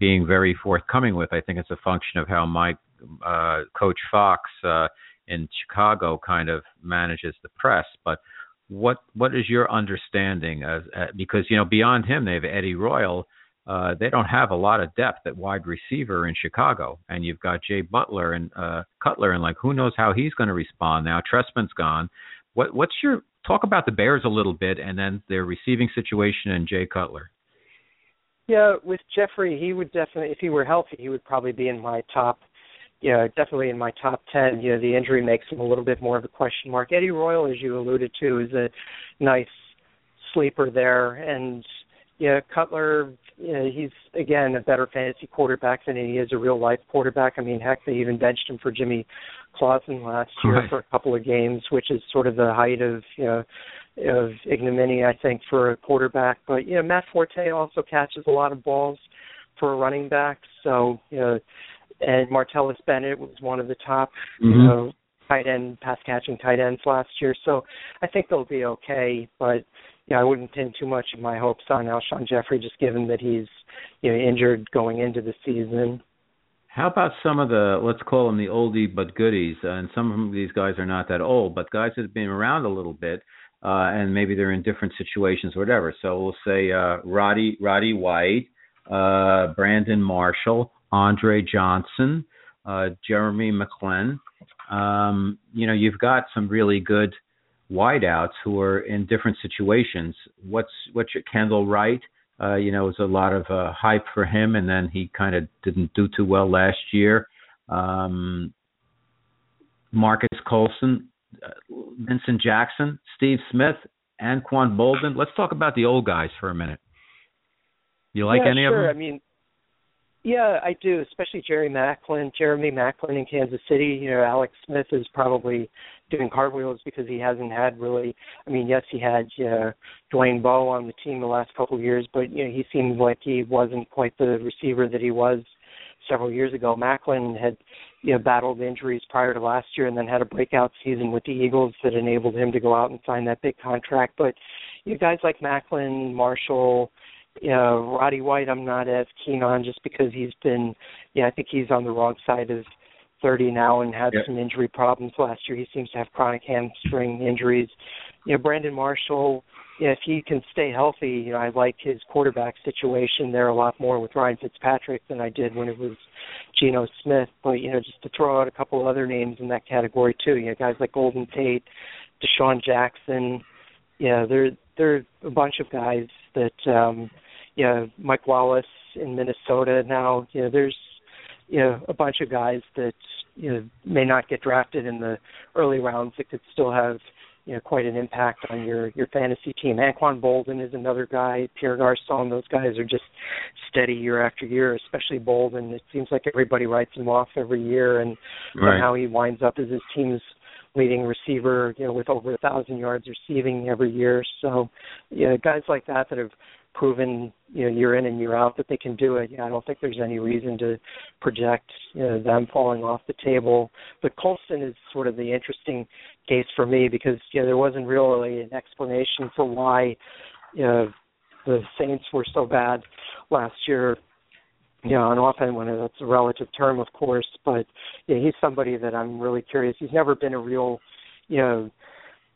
being very forthcoming with. I think it's a function of how Mike, uh, Coach Fox. Uh, in Chicago kind of manages the press. But what what is your understanding? As, uh, because you know beyond him they have Eddie Royal. Uh, they don't have a lot of depth at wide receiver in Chicago, and you've got Jay Butler and uh, Cutler, and like who knows how he's going to respond now. Trestman's gone. What what's your talk about the Bears a little bit, and then their receiving situation and Jay Cutler?
Yeah, with Jeffery, he would definitely, if he were healthy, he would probably be in my top you know, definitely in my top 10. You know, the injury makes him a little bit more of a question mark. Eddie Royal, as you alluded to, is a nice sleeper there. And, yeah, Cutler, you know, he's, again, a better fantasy quarterback than he is a real life quarterback. I mean, heck, they even benched him for Jimmy Clausen last year right. for a couple of games, which is sort of the height of, you know, of ignominy, I think, for a quarterback. But, you know, Matt Forte also catches a lot of balls for a running back. So, you know, and Martellus Bennett was one of the top, mm-hmm. you know, tight end pass catching tight ends last year. So I think they'll be okay, but yeah, I wouldn't pin too much of my hopes on Alshon Jeffery just given that he's you know injured going into the season.
How about some of the let's call them the oldie but goodies, uh, and some of these guys are not that old, but guys that have been around a little bit, uh, and maybe they're in different situations or whatever. So we'll say uh, Roddy Roddy White, uh, Brandon Marshall, Andre Johnson, uh, Jeremy Maclin. Um, you know, you've got some really good wideouts who are in different situations. What's what's your Kendall Wright? Uh, you know, it was a lot of uh, hype for him, and then he kind of didn't do too well last year. Um, Marques Colston, uh, Vincent Jackson, Steve Smith, Anquan Boldin. Let's talk about the old guys for a minute. You like
yeah,
any
sure.
of them?
I mean, yeah, I do, especially Jerry Maclin, Jeremy Maclin in Kansas City. You know, Alex Smith is probably doing cartwheels because he hasn't had really. I mean, yes, he had uh, Dwayne Bowe on the team the last couple of years, but you know, he seemed like he wasn't quite the receiver that he was several years ago. Maclin had you know battled injuries prior to last year, and then had a breakout season with the Eagles that enabled him to go out and sign that big contract. But you know, guys like Maclin, Marshall yeah, Roddy White, I'm not as keen on just because he's been, yeah, I think he's on the wrong side of 30 now and had yep. some injury problems last year. He seems to have chronic hamstring injuries. You know, Brandon Marshall, yeah, if he can stay healthy, you know, I like his quarterback situation there a lot more with Ryan Fitzpatrick than I did when it was Geno Smith. But you know, just to throw out a couple of other names in that category too, you know, guys like Golden Tate, DeSean Jackson. Yeah, there there are a bunch of guys that um you know Mike Wallace in Minnesota now. You know, there's you know a bunch of guys that you know may not get drafted in the early rounds that could still have you know quite an impact on your your fantasy team. Anquan Boldin is another guy. Pierre Garcon, those guys are just steady year after year. Especially Boldin, it seems like everybody writes him off every year, and right. somehow he winds up as his team's leading receiver, you know, with over a thousand yards receiving every year. So, yeah, guys like that that have proven you know year in and year out that they can do it. Yeah, I don't think there's any reason to project you know, them falling off the table. But Colston is sort of the interesting case for me because you know there wasn't really an explanation for why you know the Saints were so bad last year. You know, on offense, when that's a relative term, of course, but yeah, he's somebody that I'm really curious. He's never been a real, you know,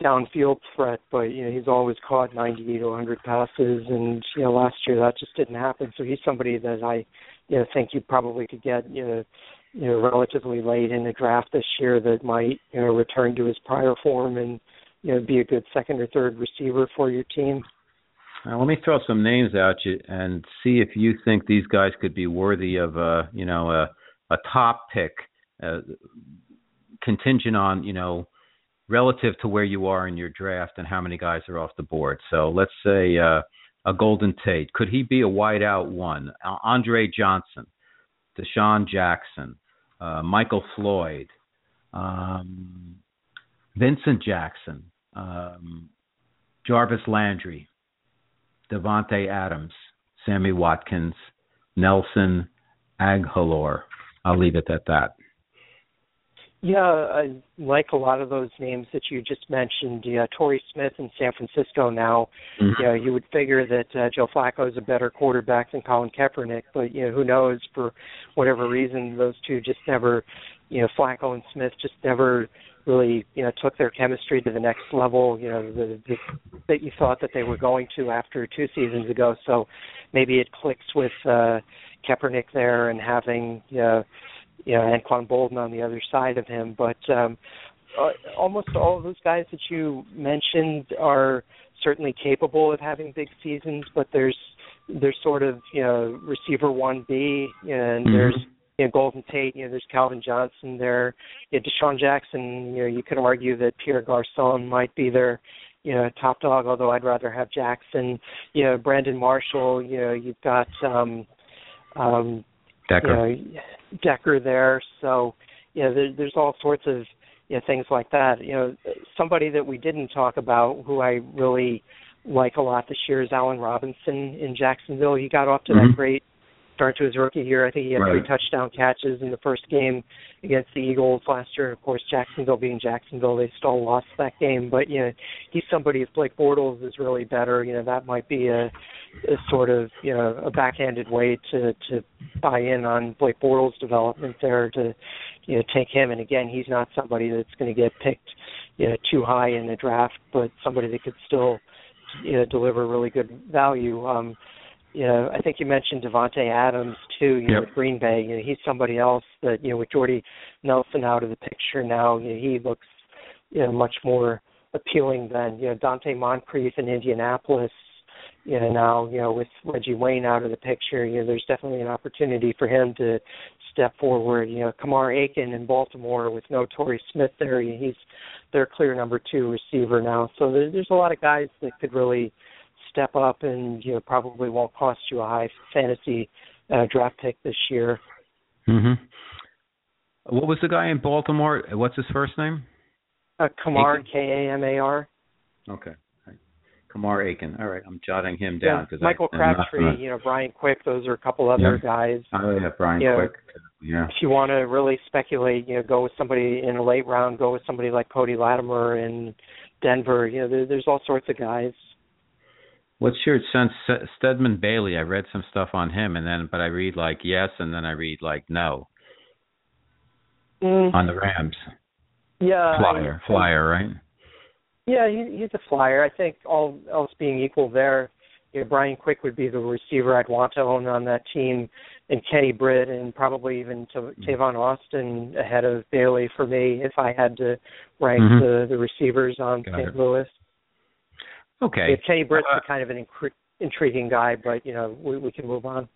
downfield threat, but you know he's always caught 90 to 100 passes, and you know last year that just didn't happen. So he's somebody that I, you know, think you probably could get, you know, you know, relatively late in the draft this year that might, you know, return to his prior form and, you know, be a good second or third receiver for your team.
Now, let me throw some names at you and see if you think these guys could be worthy of a, you know, a a top pick, uh, contingent on, you know, relative to where you are in your draft and how many guys are off the board. So let's say uh, a Golden Tate. Could he be a wideout one? Andre Johnson, DeSean Jackson, uh, Michael Floyd, um, Vincent Jackson, um, Jarvis Landry, Davante Adams, Sammy Watkins, Nelson Agholor. I'll leave it at that.
Yeah, I like a lot of those names that you just mentioned. Yeah, Torrey Smith in San Francisco now. Mm-hmm. You know, you would figure that uh, Joe Flacco is a better quarterback than Colin Kaepernick, but you know, who knows? For whatever reason, those two just never, you know, Flacco and Smith just never really, you know, took their chemistry to the next level. You know, the, the that you thought that they were going to after two seasons ago. So maybe it clicks with uh, Kaepernick there and having, you know you know Anquan Boldin on the other side of him. But um, uh, almost all of those guys that you mentioned are certainly capable of having big seasons, but there's there's sort of you know receiver one B and mm-hmm. there's you know Golden Tate, you know there's Calvin Johnson there, you know, DeSean Jackson. You know you could argue that Pierre Garcon might be their you know top dog, although I'd rather have Jackson. You know Brandon Marshall. You know you've got um um
Decker.
You know, Decker there. So, you know, there, there's all sorts of you know, things like that. You know, somebody that we didn't talk about who I really like a lot this year is Allen Robinson in Jacksonville. He got off to mm-hmm. that great start to his rookie year. I think he had right. three touchdown catches in the first game against the Eagles last year. Of course, Jacksonville being Jacksonville, they still lost that game. But you know, he's somebody if Blake Bortles is really better, you know, that might be a, a sort of you know a backhanded way to to buy in on Blake Bortles' development there to you know take him. And again, he's not somebody that's going to get picked you know too high in the draft, but somebody that could still you know deliver really good value. Um, you know, I think you mentioned Davante Adams too. You know, with Green Bay, you know, he's somebody else that you know with Jordy Nelson out of the picture now. You know, he looks you know much more appealing than you know Donte Moncrief in Indianapolis. You know now you know with Reggie Wayne out of the picture, you know there's definitely an opportunity for him to step forward. You know Kamar Aiken in Baltimore with no Torrey Smith there, he's their clear number two receiver now. So there, there's a lot of guys that could really step up and you know probably won't cost you a high fantasy uh, draft pick this year.
Mhm. What was the guy in Baltimore? What's his first name?
Uh, Kamar K A M A R.
Okay. Kamar Aiken. All right, I'm jotting him down
because yeah, Michael I, Crabtree, gonna... you know Brian Quick. Those are a couple other
yeah.
guys.
Oh yeah, Brian
you
Quick. Know, yeah.
If you want to really speculate, you know, go with somebody in a late round. Go with somebody like Cody Latimer in Denver. You know, there, there's all sorts of guys.
What's your sense, Stedman Bailey? I read some stuff on him, and then but I read like yes, and then I read like no
mm.
on the Rams.
Yeah,
flyer, I, flyer, right?
Yeah, he, he's a flyer. I think all else being equal, there, you know, Brian Quick would be the receiver I'd want to own on that team, and Kenny Britt, and probably even to, mm. Tavon Austin ahead of Bailey for me if I had to rank mm-hmm. the the receivers on St. Louis.
Okay.
Yeah, Kenny Britt's uh, kind of an intriguing guy, but you know we, we can move on.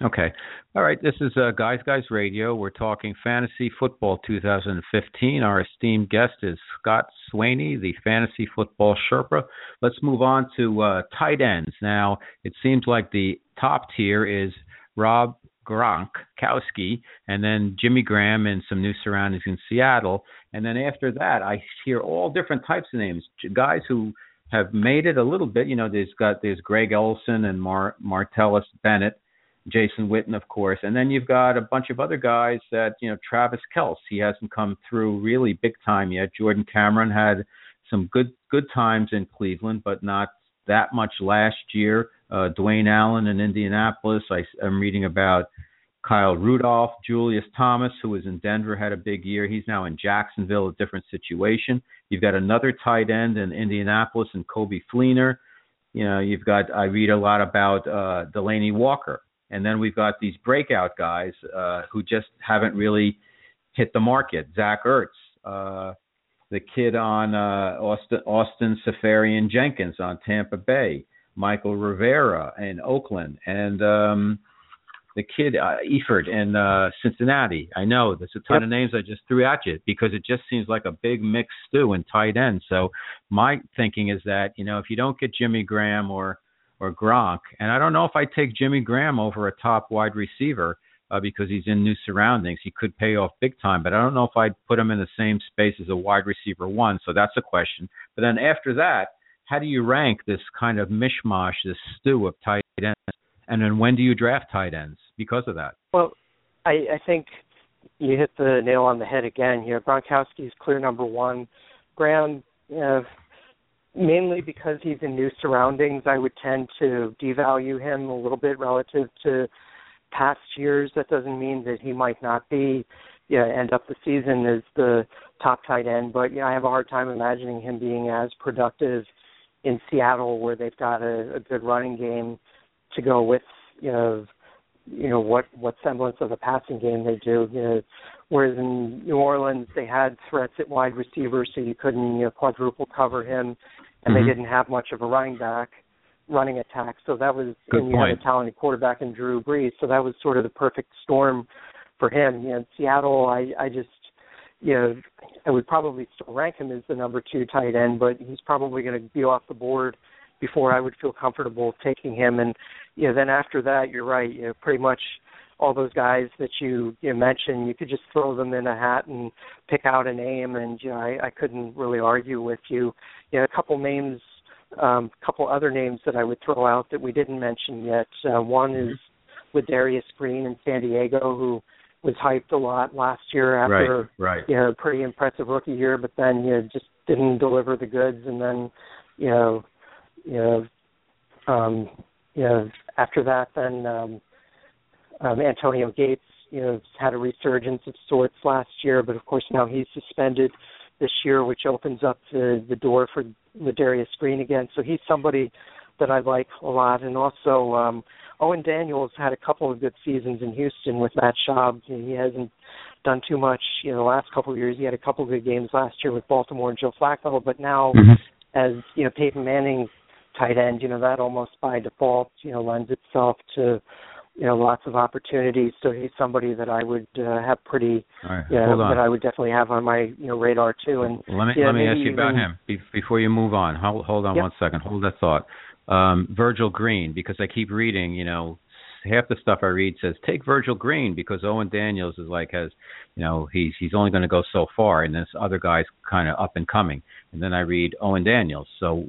Okay. All right. This is uh, Guys Guys Radio. We're talking fantasy football 2015. Our esteemed guest is Scott Swanay, the fantasy football Sherpa. Let's move on to uh, tight ends. Now, it seems like the top tier is Rob Gronkowski, and then Jimmy Graham and some new surroundings in Seattle. And then after that, I hear all different types of names, guys who have made it a little bit. You know, there's got there's Greg Olsen and Mar- Martellus Bennett, Jason Witten, of course, and then you've got a bunch of other guys that you know Travis Kelce. He hasn't come through really big time yet. Jordan Cameron had some good good times in Cleveland, but not that much last year. Uh, Dwayne Allen in Indianapolis. I, I'm reading about Kyle Rudolph, Julius Thomas, who was in Denver, had a big year. He's now in Jacksonville, a different situation. You've got another tight end in Indianapolis and Coby Fleener. You know, you've got I read a lot about uh, Delanie Walker, and then we've got these breakout guys uh, who just haven't really hit the market. Zach Ertz, uh, the kid on uh, Austin Austin Seferian-Jenkins on Tampa Bay, Mychal Rivera in Oakland, and um, the kid uh, Eifert in uh, Cincinnati. I know there's a ton yep. of names I just threw at you because it just seems like a big mixed stew in tight end. So my thinking is that you know if you don't get Jimmy Graham or or Gronk, and I don't know if I take Jimmy Graham over a top wide receiver uh, because he's in new surroundings. He could pay off big time, but I don't know if I'd put him in the same space as a wide receiver one. So that's a question. But then after that, how do you rank this kind of mishmash, this stew of tight ends? And then when do you draft tight ends because of that?
Well, I, I think you hit the nail on the head again here. Gronkowski is clear number one. Graham, know, uh, mainly because he's in new surroundings, I would tend to devalue him a little bit relative to past years. That doesn't mean that he might not be, you end up the season as the top tight end, but you know, I have a hard time imagining him being as productive in Seattle, where they've got a, a good running game to go with you know you know what what semblance of a passing game they do. You know, whereas in New Orleans they had threats at wide receiver, so you couldn't you know quadruple cover him, and mm-hmm. they didn't have much of a running back running attack. So that was
Good
and you
point.
had a talented quarterback in Drew Brees. So that was sort of the perfect storm for him. You know, in Seattle, I I just you know I would probably still rank him as the number two tight end, but he's probably going to be off the board before I would feel comfortable taking him. And you know, then after that, you're right. You know, pretty much all those guys that you you mentioned, you could just throw them in a hat and pick out a name, and you know, I, I couldn't really argue with you. You know, a couple names, a um, couple other names that I would throw out that we didn't mention yet. Uh, one is with Darius Green in San Diego, who was hyped a lot last year
after right, right.
you know a pretty impressive rookie year, but then you know just didn't deliver the goods, and then you know you know, um, you know, after that, then um, um, Antonio Gates, you know, had a resurgence of sorts last year, but of course now he's suspended this year, which opens up the the door for Ladarius Green again. So he's somebody that I like a lot, and also um, Owen Daniels had a couple of good seasons in Houston with Matt Schaub. He hasn't done too much, you know, the last couple of years. He had a couple of good games last year with Baltimore and Joe Flacco, but now
mm-hmm.
as you know, Peyton Manning tight end, you know, that almost by default, you know, lends itself to, you know, lots of opportunities. So he's somebody that I would uh, have pretty,
right,
you know, that I would definitely have on my, you know, radar too. And
let me
yeah,
let me ask you
even,
about him Be- before you move on. Hold hold on
yep.
one second. Hold that thought. Um, Virgil Green, because I keep reading, you know, half the stuff I read says take Virgil Green because Owen Daniels is like has you know he's he's only going to go so far and this other guy's kind of up and coming and then I read Owen Daniels so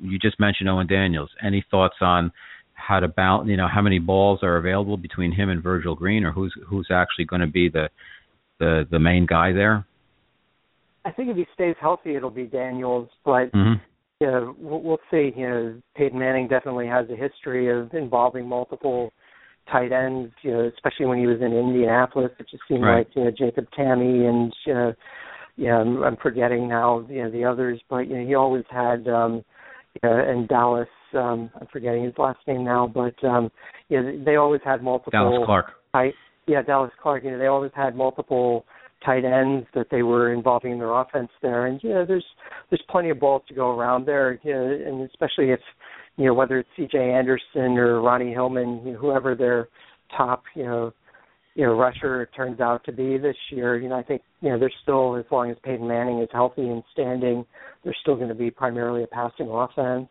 you just mentioned Owen Daniels any thoughts on how to balance you know how many balls are available between him and Virgil Green or who's who's actually going to be the the the main guy there
I think if he stays healthy it'll be Daniels but
mm-hmm.
yeah, we'll, we'll see. You know, Peyton Manning definitely has a history of involving multiple tight ends, you know, especially when he was in Indianapolis. It just seemed
right.
like you know Jacob Tamme and uh, yeah, I'm, I'm forgetting now you know the others, but you know he always had um, you know, and Dallas. Um, I'm forgetting his last name now, but um, you know they always had multiple.
Dallas Clark.
Tight, yeah, Dallas Clark. You know they always had multiple tight ends that they were involving in their offense there, and you know there's there's plenty of balls to go around there, you know, and especially if you know, whether it's C.J. Anderson or Ronnie Hillman, you know, whoever their top, you know, you know, rusher turns out to be this year, you know, I think, you know, they're still, as long as Peyton Manning is healthy and standing, they're still going to be primarily a passing offense.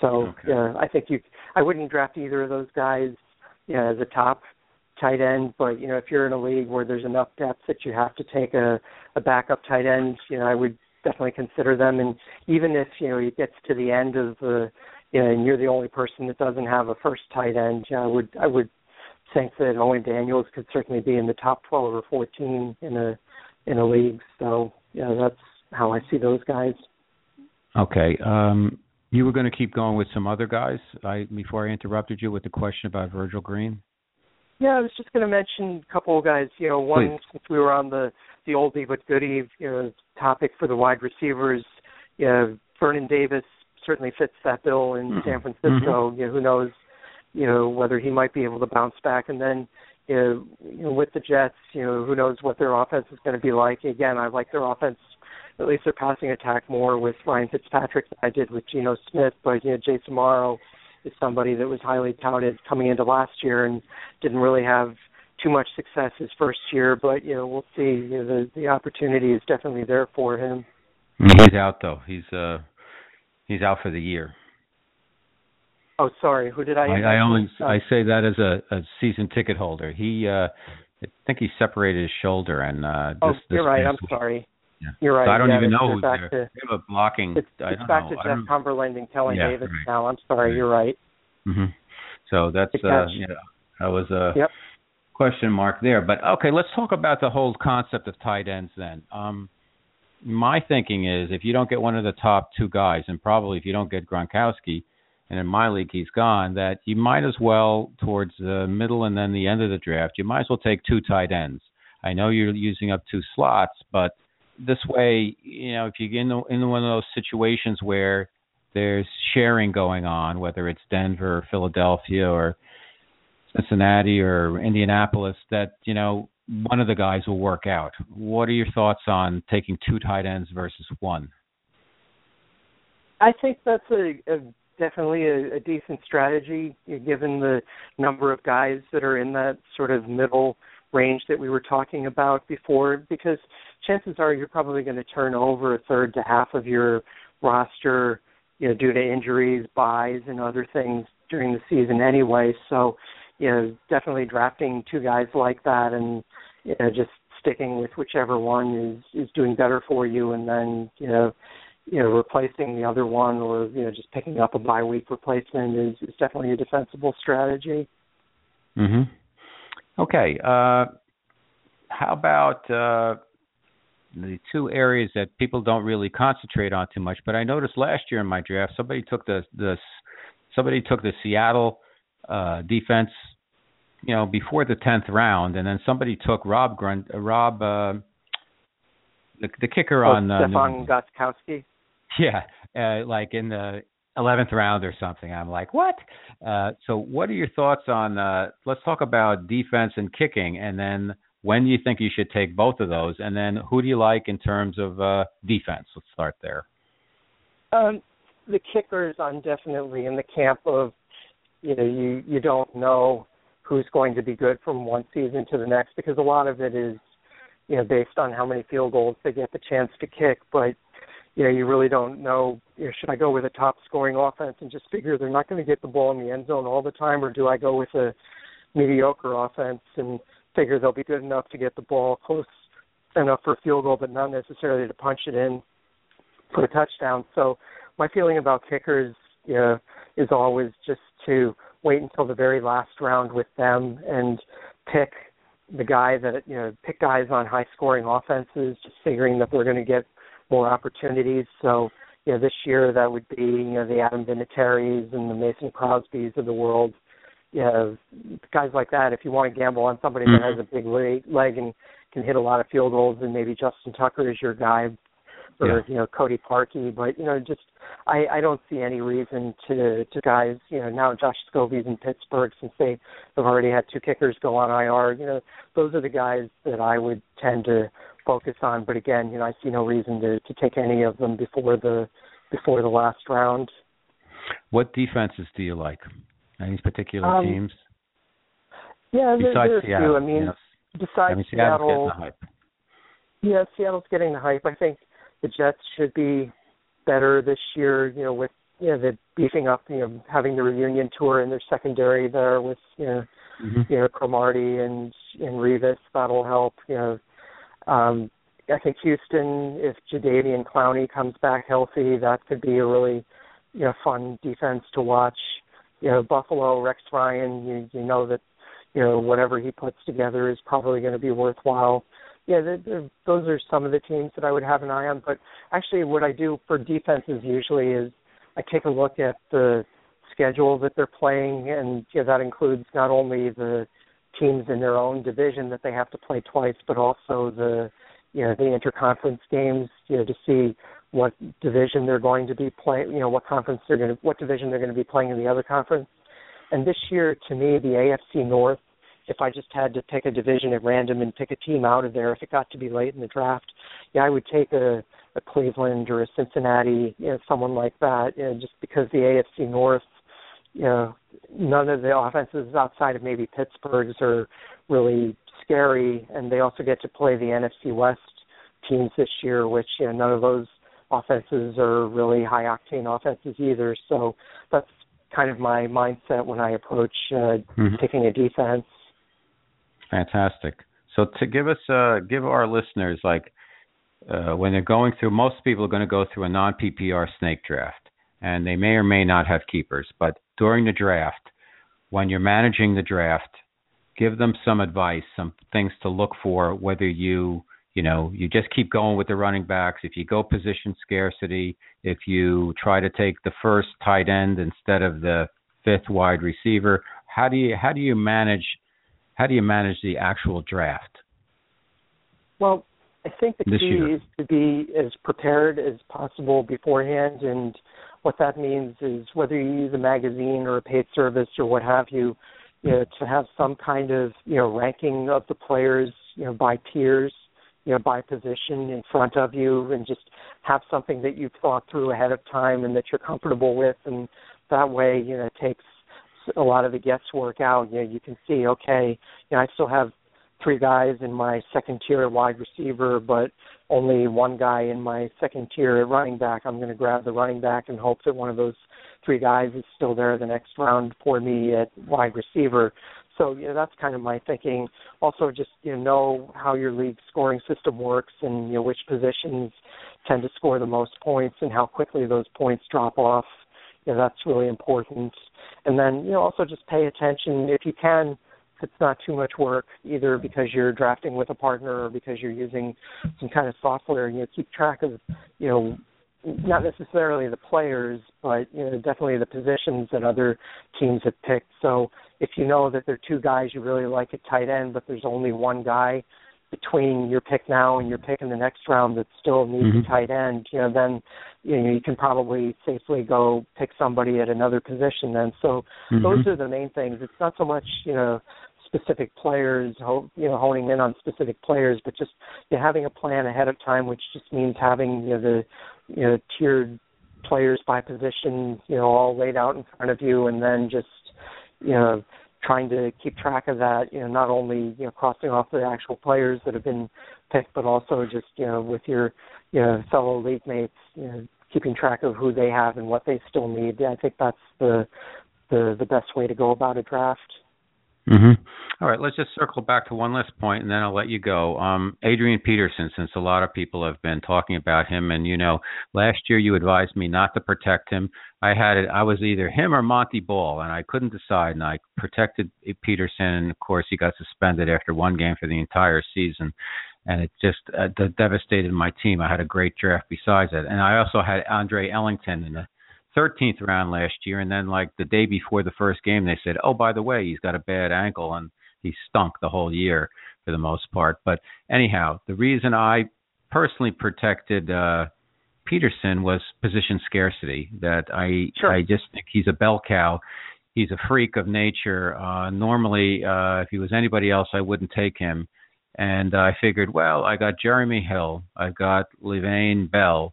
So,
okay.
yeah, I think you, I wouldn't draft either of those guys, you know, as a top tight end, but you know, if you're in a league where there's enough depth that you have to take a, a backup tight end, you know, I would definitely consider them. And even if you know it gets to the end of the, you know, and you're the only person that doesn't have a first tight end, I would I would think that Owen Daniels could certainly be in the top 12 or 14 in a in a league. So yeah, that's how I see those guys.
Okay. Um, You were going to keep going with some other guys. I before I interrupted you with the question about Virgil Green.
Yeah, I was just going to mention a couple of guys. You know, one
Please.
since we were on the the oldie but goodie, you know, topic for the wide receivers. You know, Vernon Davis certainly fits that bill in
Mhm.
San Francisco. You know, who knows, you know, whether he might be able to bounce back. And then, you know, you know with the Jets, you know, who knows what their offense is going to be like. Again, I like their offense, at least their passing attack more with Ryan Fitzpatrick than I did with Geno Smith. But you know, Jace Amaro is somebody that was highly touted coming into last year and didn't really have too much success his first year, but you know we'll see. You know, the the opportunity is definitely there for him.
He's out though. He's uh he's out for the year.
Oh, sorry, who did I?
I, I only I say that as a, a season ticket holder. He uh I think he separated his shoulder and uh
oh, you're
this
right. I'm sorry.
Yeah.
You're right.
So I don't
yeah,
even know
it's
who's there.
To,
they have a blocking.
it's
I don't
back
know.
to Jeff Cumberland and Kelly
yeah,
Davis
right.
now. I'm sorry.
Right.
You're right.
hmm So that's uh yeah that was a
Yep.
question mark there. But okay, let's talk about the whole concept of tight ends then. Um my thinking is if you don't get one of the top two guys, and probably if you don't get Gronkowski, and in my league he's gone, that you might as well towards the middle and then the end of the draft, you might as well take two tight ends. I know you're using up two slots, but this way, you know, if you get in, the, in one of those situations where there's sharing going on, whether it's Denver or Philadelphia or Cincinnati or Indianapolis, that you know one of the guys will work out. What are your thoughts on taking two tight ends versus one?
I think that's a, a definitely a, a decent strategy, given the number of guys that are in that sort of middle range that we were talking about before. Because chances are you're probably going to turn over a third to half of your roster, you know, due to injuries, buys, and other things during the season anyway. So, you know, definitely drafting two guys like that and you know just sticking with whichever one is is doing better for you, and then you know you know, replacing the other one or, you know, just picking up a bye week replacement is, is definitely a defensible strategy.
Mm-hmm. Okay. Uh how about uh the two areas that people don't really concentrate on too much, but I noticed last year in my draft somebody took the the somebody took the Seattle uh defense you know before the 10th round and then somebody took Rob Grunt uh, Rob uh the, the kicker
Oh,
on uh,
Stefan
England.
Gostkowski.
Yeah, uh, like in the eleventh round or something. I'm like, what? Uh, so, what are your thoughts on? Uh, let's talk about defense and kicking, and then when do you think you should take both of those, and then who do you like in terms of uh, defense? Let's start there.
Um, the kickers, I'm definitely in the camp of, you know, you you don't know who's going to be good from one season to the next because a lot of it is, you know, based on how many field goals they get the chance to kick. But you know, you really don't know. You know, should I go with a top scoring offense and just figure they're not going to get the ball in the end zone all the time, or do I go with a mediocre offense and figure they'll be good enough to get the ball close enough for a field goal, but not necessarily to punch it in for a touchdown. So my feeling about kickers you know, is always just to wait until the very last round with them and pick the guy that you know pick guys on high scoring offenses, just figuring that they're going to get more opportunities. So you know this year that would be you know the Adam Vinatieri's and the Mason Crosby's of the world. You know guys like that. If you want to gamble on somebody that has mm-hmm. a big leg, leg and can hit a lot of field goals, then maybe Justin Tucker is your guy or
Yeah.
you know Cody Parkey, but you know just I I don't see any reason to to guys you know now Josh Scobee's in Pittsburgh since they have already had two kickers go on IR. You know those are the guys that I would tend to focus on. But again, you know I see no reason to to take any of them before the before the last round.
What defenses do you like? Any particular
Um,
teams
Yeah, there,
besides
there are a few. I mean,
know,
besides
I mean, Seattle's getting
Seattle,
the hype.
Yeah, Seattle's getting the hype. I think the Jets should be better this year. You know, with you know the beefing up, you know, having the reunion tour in their secondary there with you know
Mhm.
you know Cromartie and and Revis. That'll help. You know, um, I think Houston, if Jadeveon Clowney comes back healthy, that could be a really you know fun defense to watch. You know, Buffalo, Rex Ryan. You you know that you know whatever he puts together is probably going to be worthwhile yeah, the, the, those are some of the teams that I would have an eye on. But actually, what I do for defenses usually is I take a look at the schedule that they're playing, and you that includes not only the teams in their own division that they have to play twice, but also the you know the interconference games, you know, to see what division they're going to be playing, you know, what conference they're going to, what division they're going to be playing in the other conference. And this year, to me, the AFC North, if I just had to pick a division at random and pick a team out of there, if it got to be late in the draft, yeah, I would take a, a Cleveland or a Cincinnati, you know, someone like that, you know, just because the AFC North, you know, none of the offenses outside of maybe Pittsburgh's are really scary, and they also get to play the NFC West teams this year, which you know none of those offenses are really high octane offenses either. So that's kind of my mindset when I approach uh, mm-hmm. picking a defense.
Fantastic. So to give us uh, give our listeners like uh, when they're going through, most people are going to go through a non PPR snake draft, and they may or may not have keepers. But during the draft, when you're managing the draft, give them some advice, some things to look for, whether you you know, you just keep going with the running backs. If you go position scarcity, if you try to take the first tight end instead of the fifth wide receiver, how do you how do you manage how do you manage the actual draft?
Well, I think the key year? is to be as prepared as possible beforehand and what that means is whether you use a magazine or a paid service or what have you, you know, to have some kind of, you know, ranking of the players, you know, by tiers you know, by position in front of you and just have something that you've thought through ahead of time and that you're comfortable with and that way, you know, it takes a lot of the guesswork out. You know, you can see, okay, you know, I still have three guys in my second tier wide receiver, but only one guy in my second tier running back. I'm going to grab the running back and hope that one of those three guys is still there the next round for me at wide receiver so you know that's kind of my thinking. Also, just you know, know how your league scoring system works and you know which positions tend to score the most points and how quickly those points drop off. You know, that's really important. And then you know also just pay attention if you can. If it's not too much work, either because you're drafting with a partner or because you're using some kind of software. You know, keep track of you know not necessarily the players, but you know definitely the positions that other teams have picked. So if you know that there are two guys you really like at tight end, but there's only one guy between your pick now and your pick in the next round that still needs mm-hmm. a tight end, you know, then you know you can probably safely go pick somebody at another position. Then, so mm-hmm. those are the main things. It's not so much you know specific players, you know, honing in on specific players, but just you know, having a plan ahead of time, which just means having you know the you know tiered players by position, you know, all laid out in front of you, and then just you know trying to keep track of that, you know, not only you know crossing off the actual players that have been picked, but also just you know with your you know fellow league mates, you know, keeping track of who they have and what they still need. I think that's the the the best way to go about a draft.
Mm-hmm. All right, let's just circle back to one last point, and then I'll let you go. Um, Adrian Peterson, since a lot of people have been talking about him, and you know, last year you advised me not to protect him. I had it. I was either him or Montee Ball, and I couldn't decide. And I protected Peterson, and of course, he got suspended after one game for the entire season, and it just uh, devastated my team. I had a great draft besides it, and I also had Andre Ellington in the 13th round last year, and then like the day before the first game, they said, "Oh, by the way, he's got a bad ankle," and he stunk the whole year for the most part. But anyhow, the reason I personally protected uh, Peterson was position scarcity. That I
sure.
I just think he's a bell cow. He's a freak of nature. Uh, normally, uh, if he was anybody else, I wouldn't take him. And I figured, well, I got Jeremy Hill, I've got Le'Veon Bell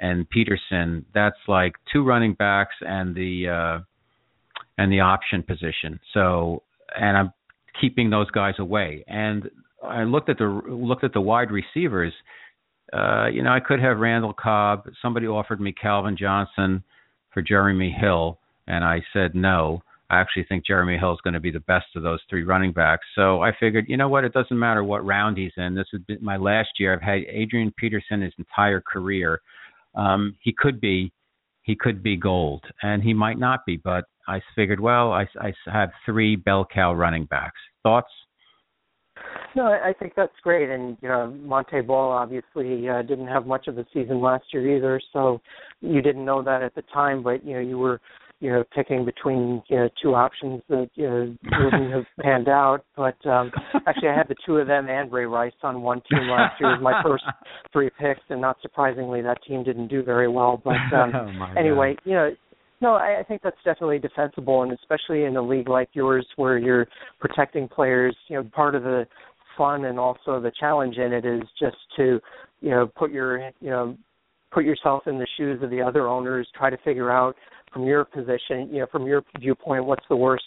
and Peterson, that's like two running backs and the uh, and the option position. So, and I'm keeping those guys away. And I looked at the looked at the wide receivers. Uh, you know, I could have Randall Cobb. Somebody offered me Calvin Johnson for Jeremy Hill, and I said no. I actually think Jeremy Hill is going to be the best of those three running backs. So I figured, you know what? It doesn't matter what round he's in. This been my last year. I've had Adrian Peterson his entire career um, he could be he could be gold, and he might not be. But I figured, well, I, I have three bell cow running backs. Thoughts?
No, I think that's great, and you know, Montee Ball obviously uh, didn't have much of a season last year either, so you didn't know that at the time, but you know, you were you know picking between you know two options that you know wouldn't have panned out. But um actually, I had the two of them and Ray Rice on one team last year as my first three picks, and not surprisingly, that team didn't do very well. But um
oh
anyway, you know. No, I, I think that's definitely defensible, and especially in a league like yours where you're protecting players. You know, part of the fun and also the challenge in it is just to, you know, put your, you know, put yourself in the shoes of the other owners, try to figure out from your position, you know, from your viewpoint, what's the worst,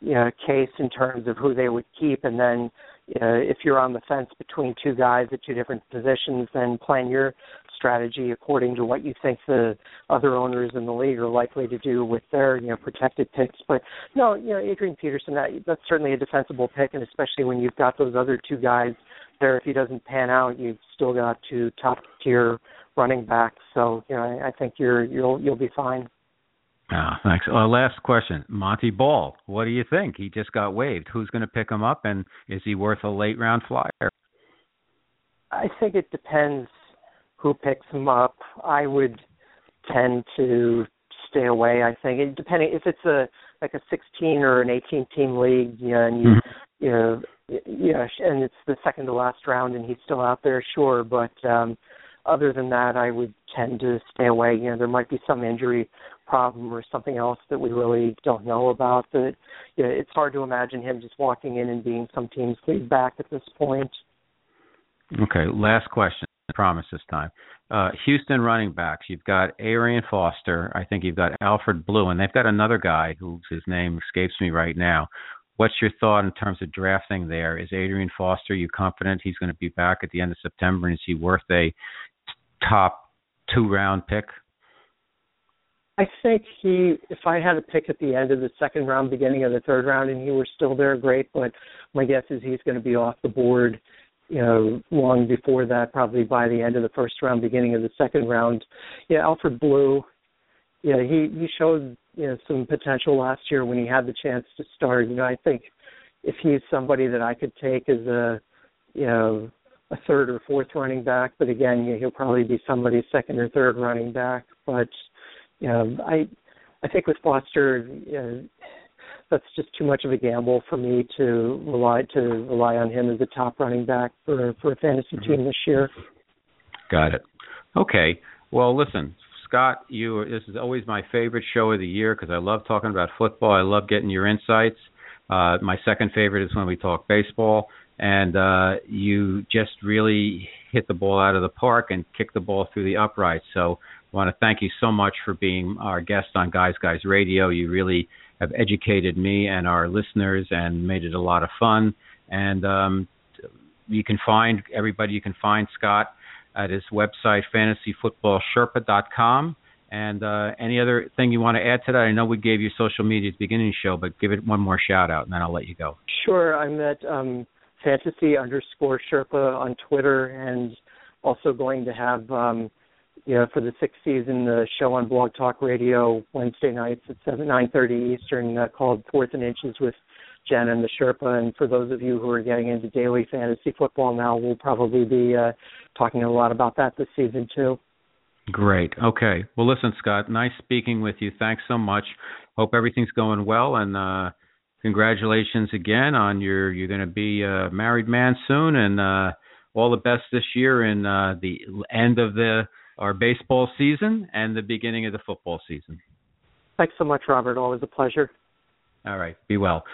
you know, case in terms of who they would keep, and then you know, if you're on the fence between two guys at two different positions, then plan your strategy according to what you think the other owners in the league are likely to do with their, you know, protected picks. But no, you know, Adrian Peterson, that that's certainly a defensible pick, and especially when you've got those other two guys there. If he doesn't pan out, you've still got two top tier running back. So you know, I, I think you're you'll you'll be fine.
Oh, thanks. Uh, last question. Montee Ball, what do you think? He just got waived. Who's going to pick him up, and is he worth a late round flyer?
I think it depends who picks him up. I would tend to stay away. I think it, depending if it's a like a 16 or an 18 team league, you know, and you mm-hmm. you know, you know, and it's the second to last round, and he's still out there, sure. But um other than that, I would tend to stay away. You know, there might be some injury problem or something else that we really don't know about. That you know, it's hard to imagine him just walking in and being some team's lead back at this point.
Okay, last question. I promise this time. Uh, Houston running backs. You've got Arian Foster. I think you've got Alfred Blue, and they've got another guy whose his name escapes me right now. What's your thought in terms of drafting there? Is Arian Foster? You confident he's going to be back at the end of September? And is he worth a top two round pick?
I think he, if I had a pick at the end of the second round, beginning of the third round, and he were still there, great. But my guess is he's going to be off the board, you know, long before that, probably by the end of the first round, beginning of the second round. Yeah, Alfred Blue, yeah, he he showed you know some potential last year when he had the chance to start. You know, I think if he's somebody that I could take as a, you know, a third or fourth running back, but again, he'll probably be somebody's second or third running back. But you know, I I think with Foster, you know, that's just too much of a gamble for me to rely to rely on him as a top running back for for a fantasy mm-hmm. team this year.
Got it. Okay. Well, listen, Scott, you this is always my favorite show of the year because I love talking about football. I love getting your insights. Uh, my second favorite is when we talk baseball, and uh, you just really hit the ball out of the park and kick the ball through the uprights. So I want to thank you so much for being our guest on Guys Guys Radio. You really have educated me and our listeners and made it a lot of fun. And um, you can find everybody. You can find Scott at his website, fantasyfootballsherpa.com. And uh, any other thing you want to add to that? I know we gave you social media at the beginning of the show, but give it one more shout out, and then I'll let you go.
Sure, I'm at um, fantasy underscore Sherpa on Twitter, and also going to have um, you know, for the sixth season, the show on Blog Talk Radio Wednesday nights at seven nine thirty Eastern uh, called Fourth and Inches with Jen and the Sherpa. And for those of you who are getting into daily fantasy football now, we'll probably be uh, talking a lot about that this season too.
Great. Okay. Well, listen, Scott. Nice speaking with you. Thanks so much. Hope everything's going well, and uh, congratulations again on your. You're going to be a married man soon, and uh, all the best this year in uh, the end of the our baseball season and the beginning of the football season.
Thanks so much, Robert. Always a pleasure.
All right. Be well.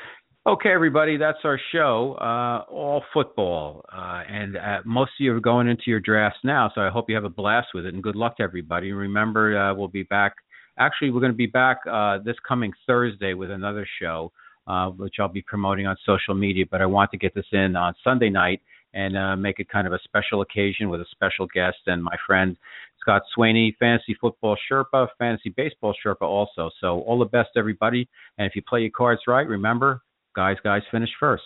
Okay, everybody, that's our show. Uh, all football, uh, and uh, most of you are going into your drafts now, so I hope you have a blast with it. And good luck to everybody. Remember, uh, we'll be back. Actually, we're going to be back uh, this coming Thursday with another show, uh, which I'll be promoting on social media. But I want to get this in on Sunday night and uh, make it kind of a special occasion with a special guest and my friend Scott Swanay, Fantasy Football Sherpa, Fantasy Baseball Sherpa also. So all the best, everybody. And if you play your cards right, remember, guys, guys finish first.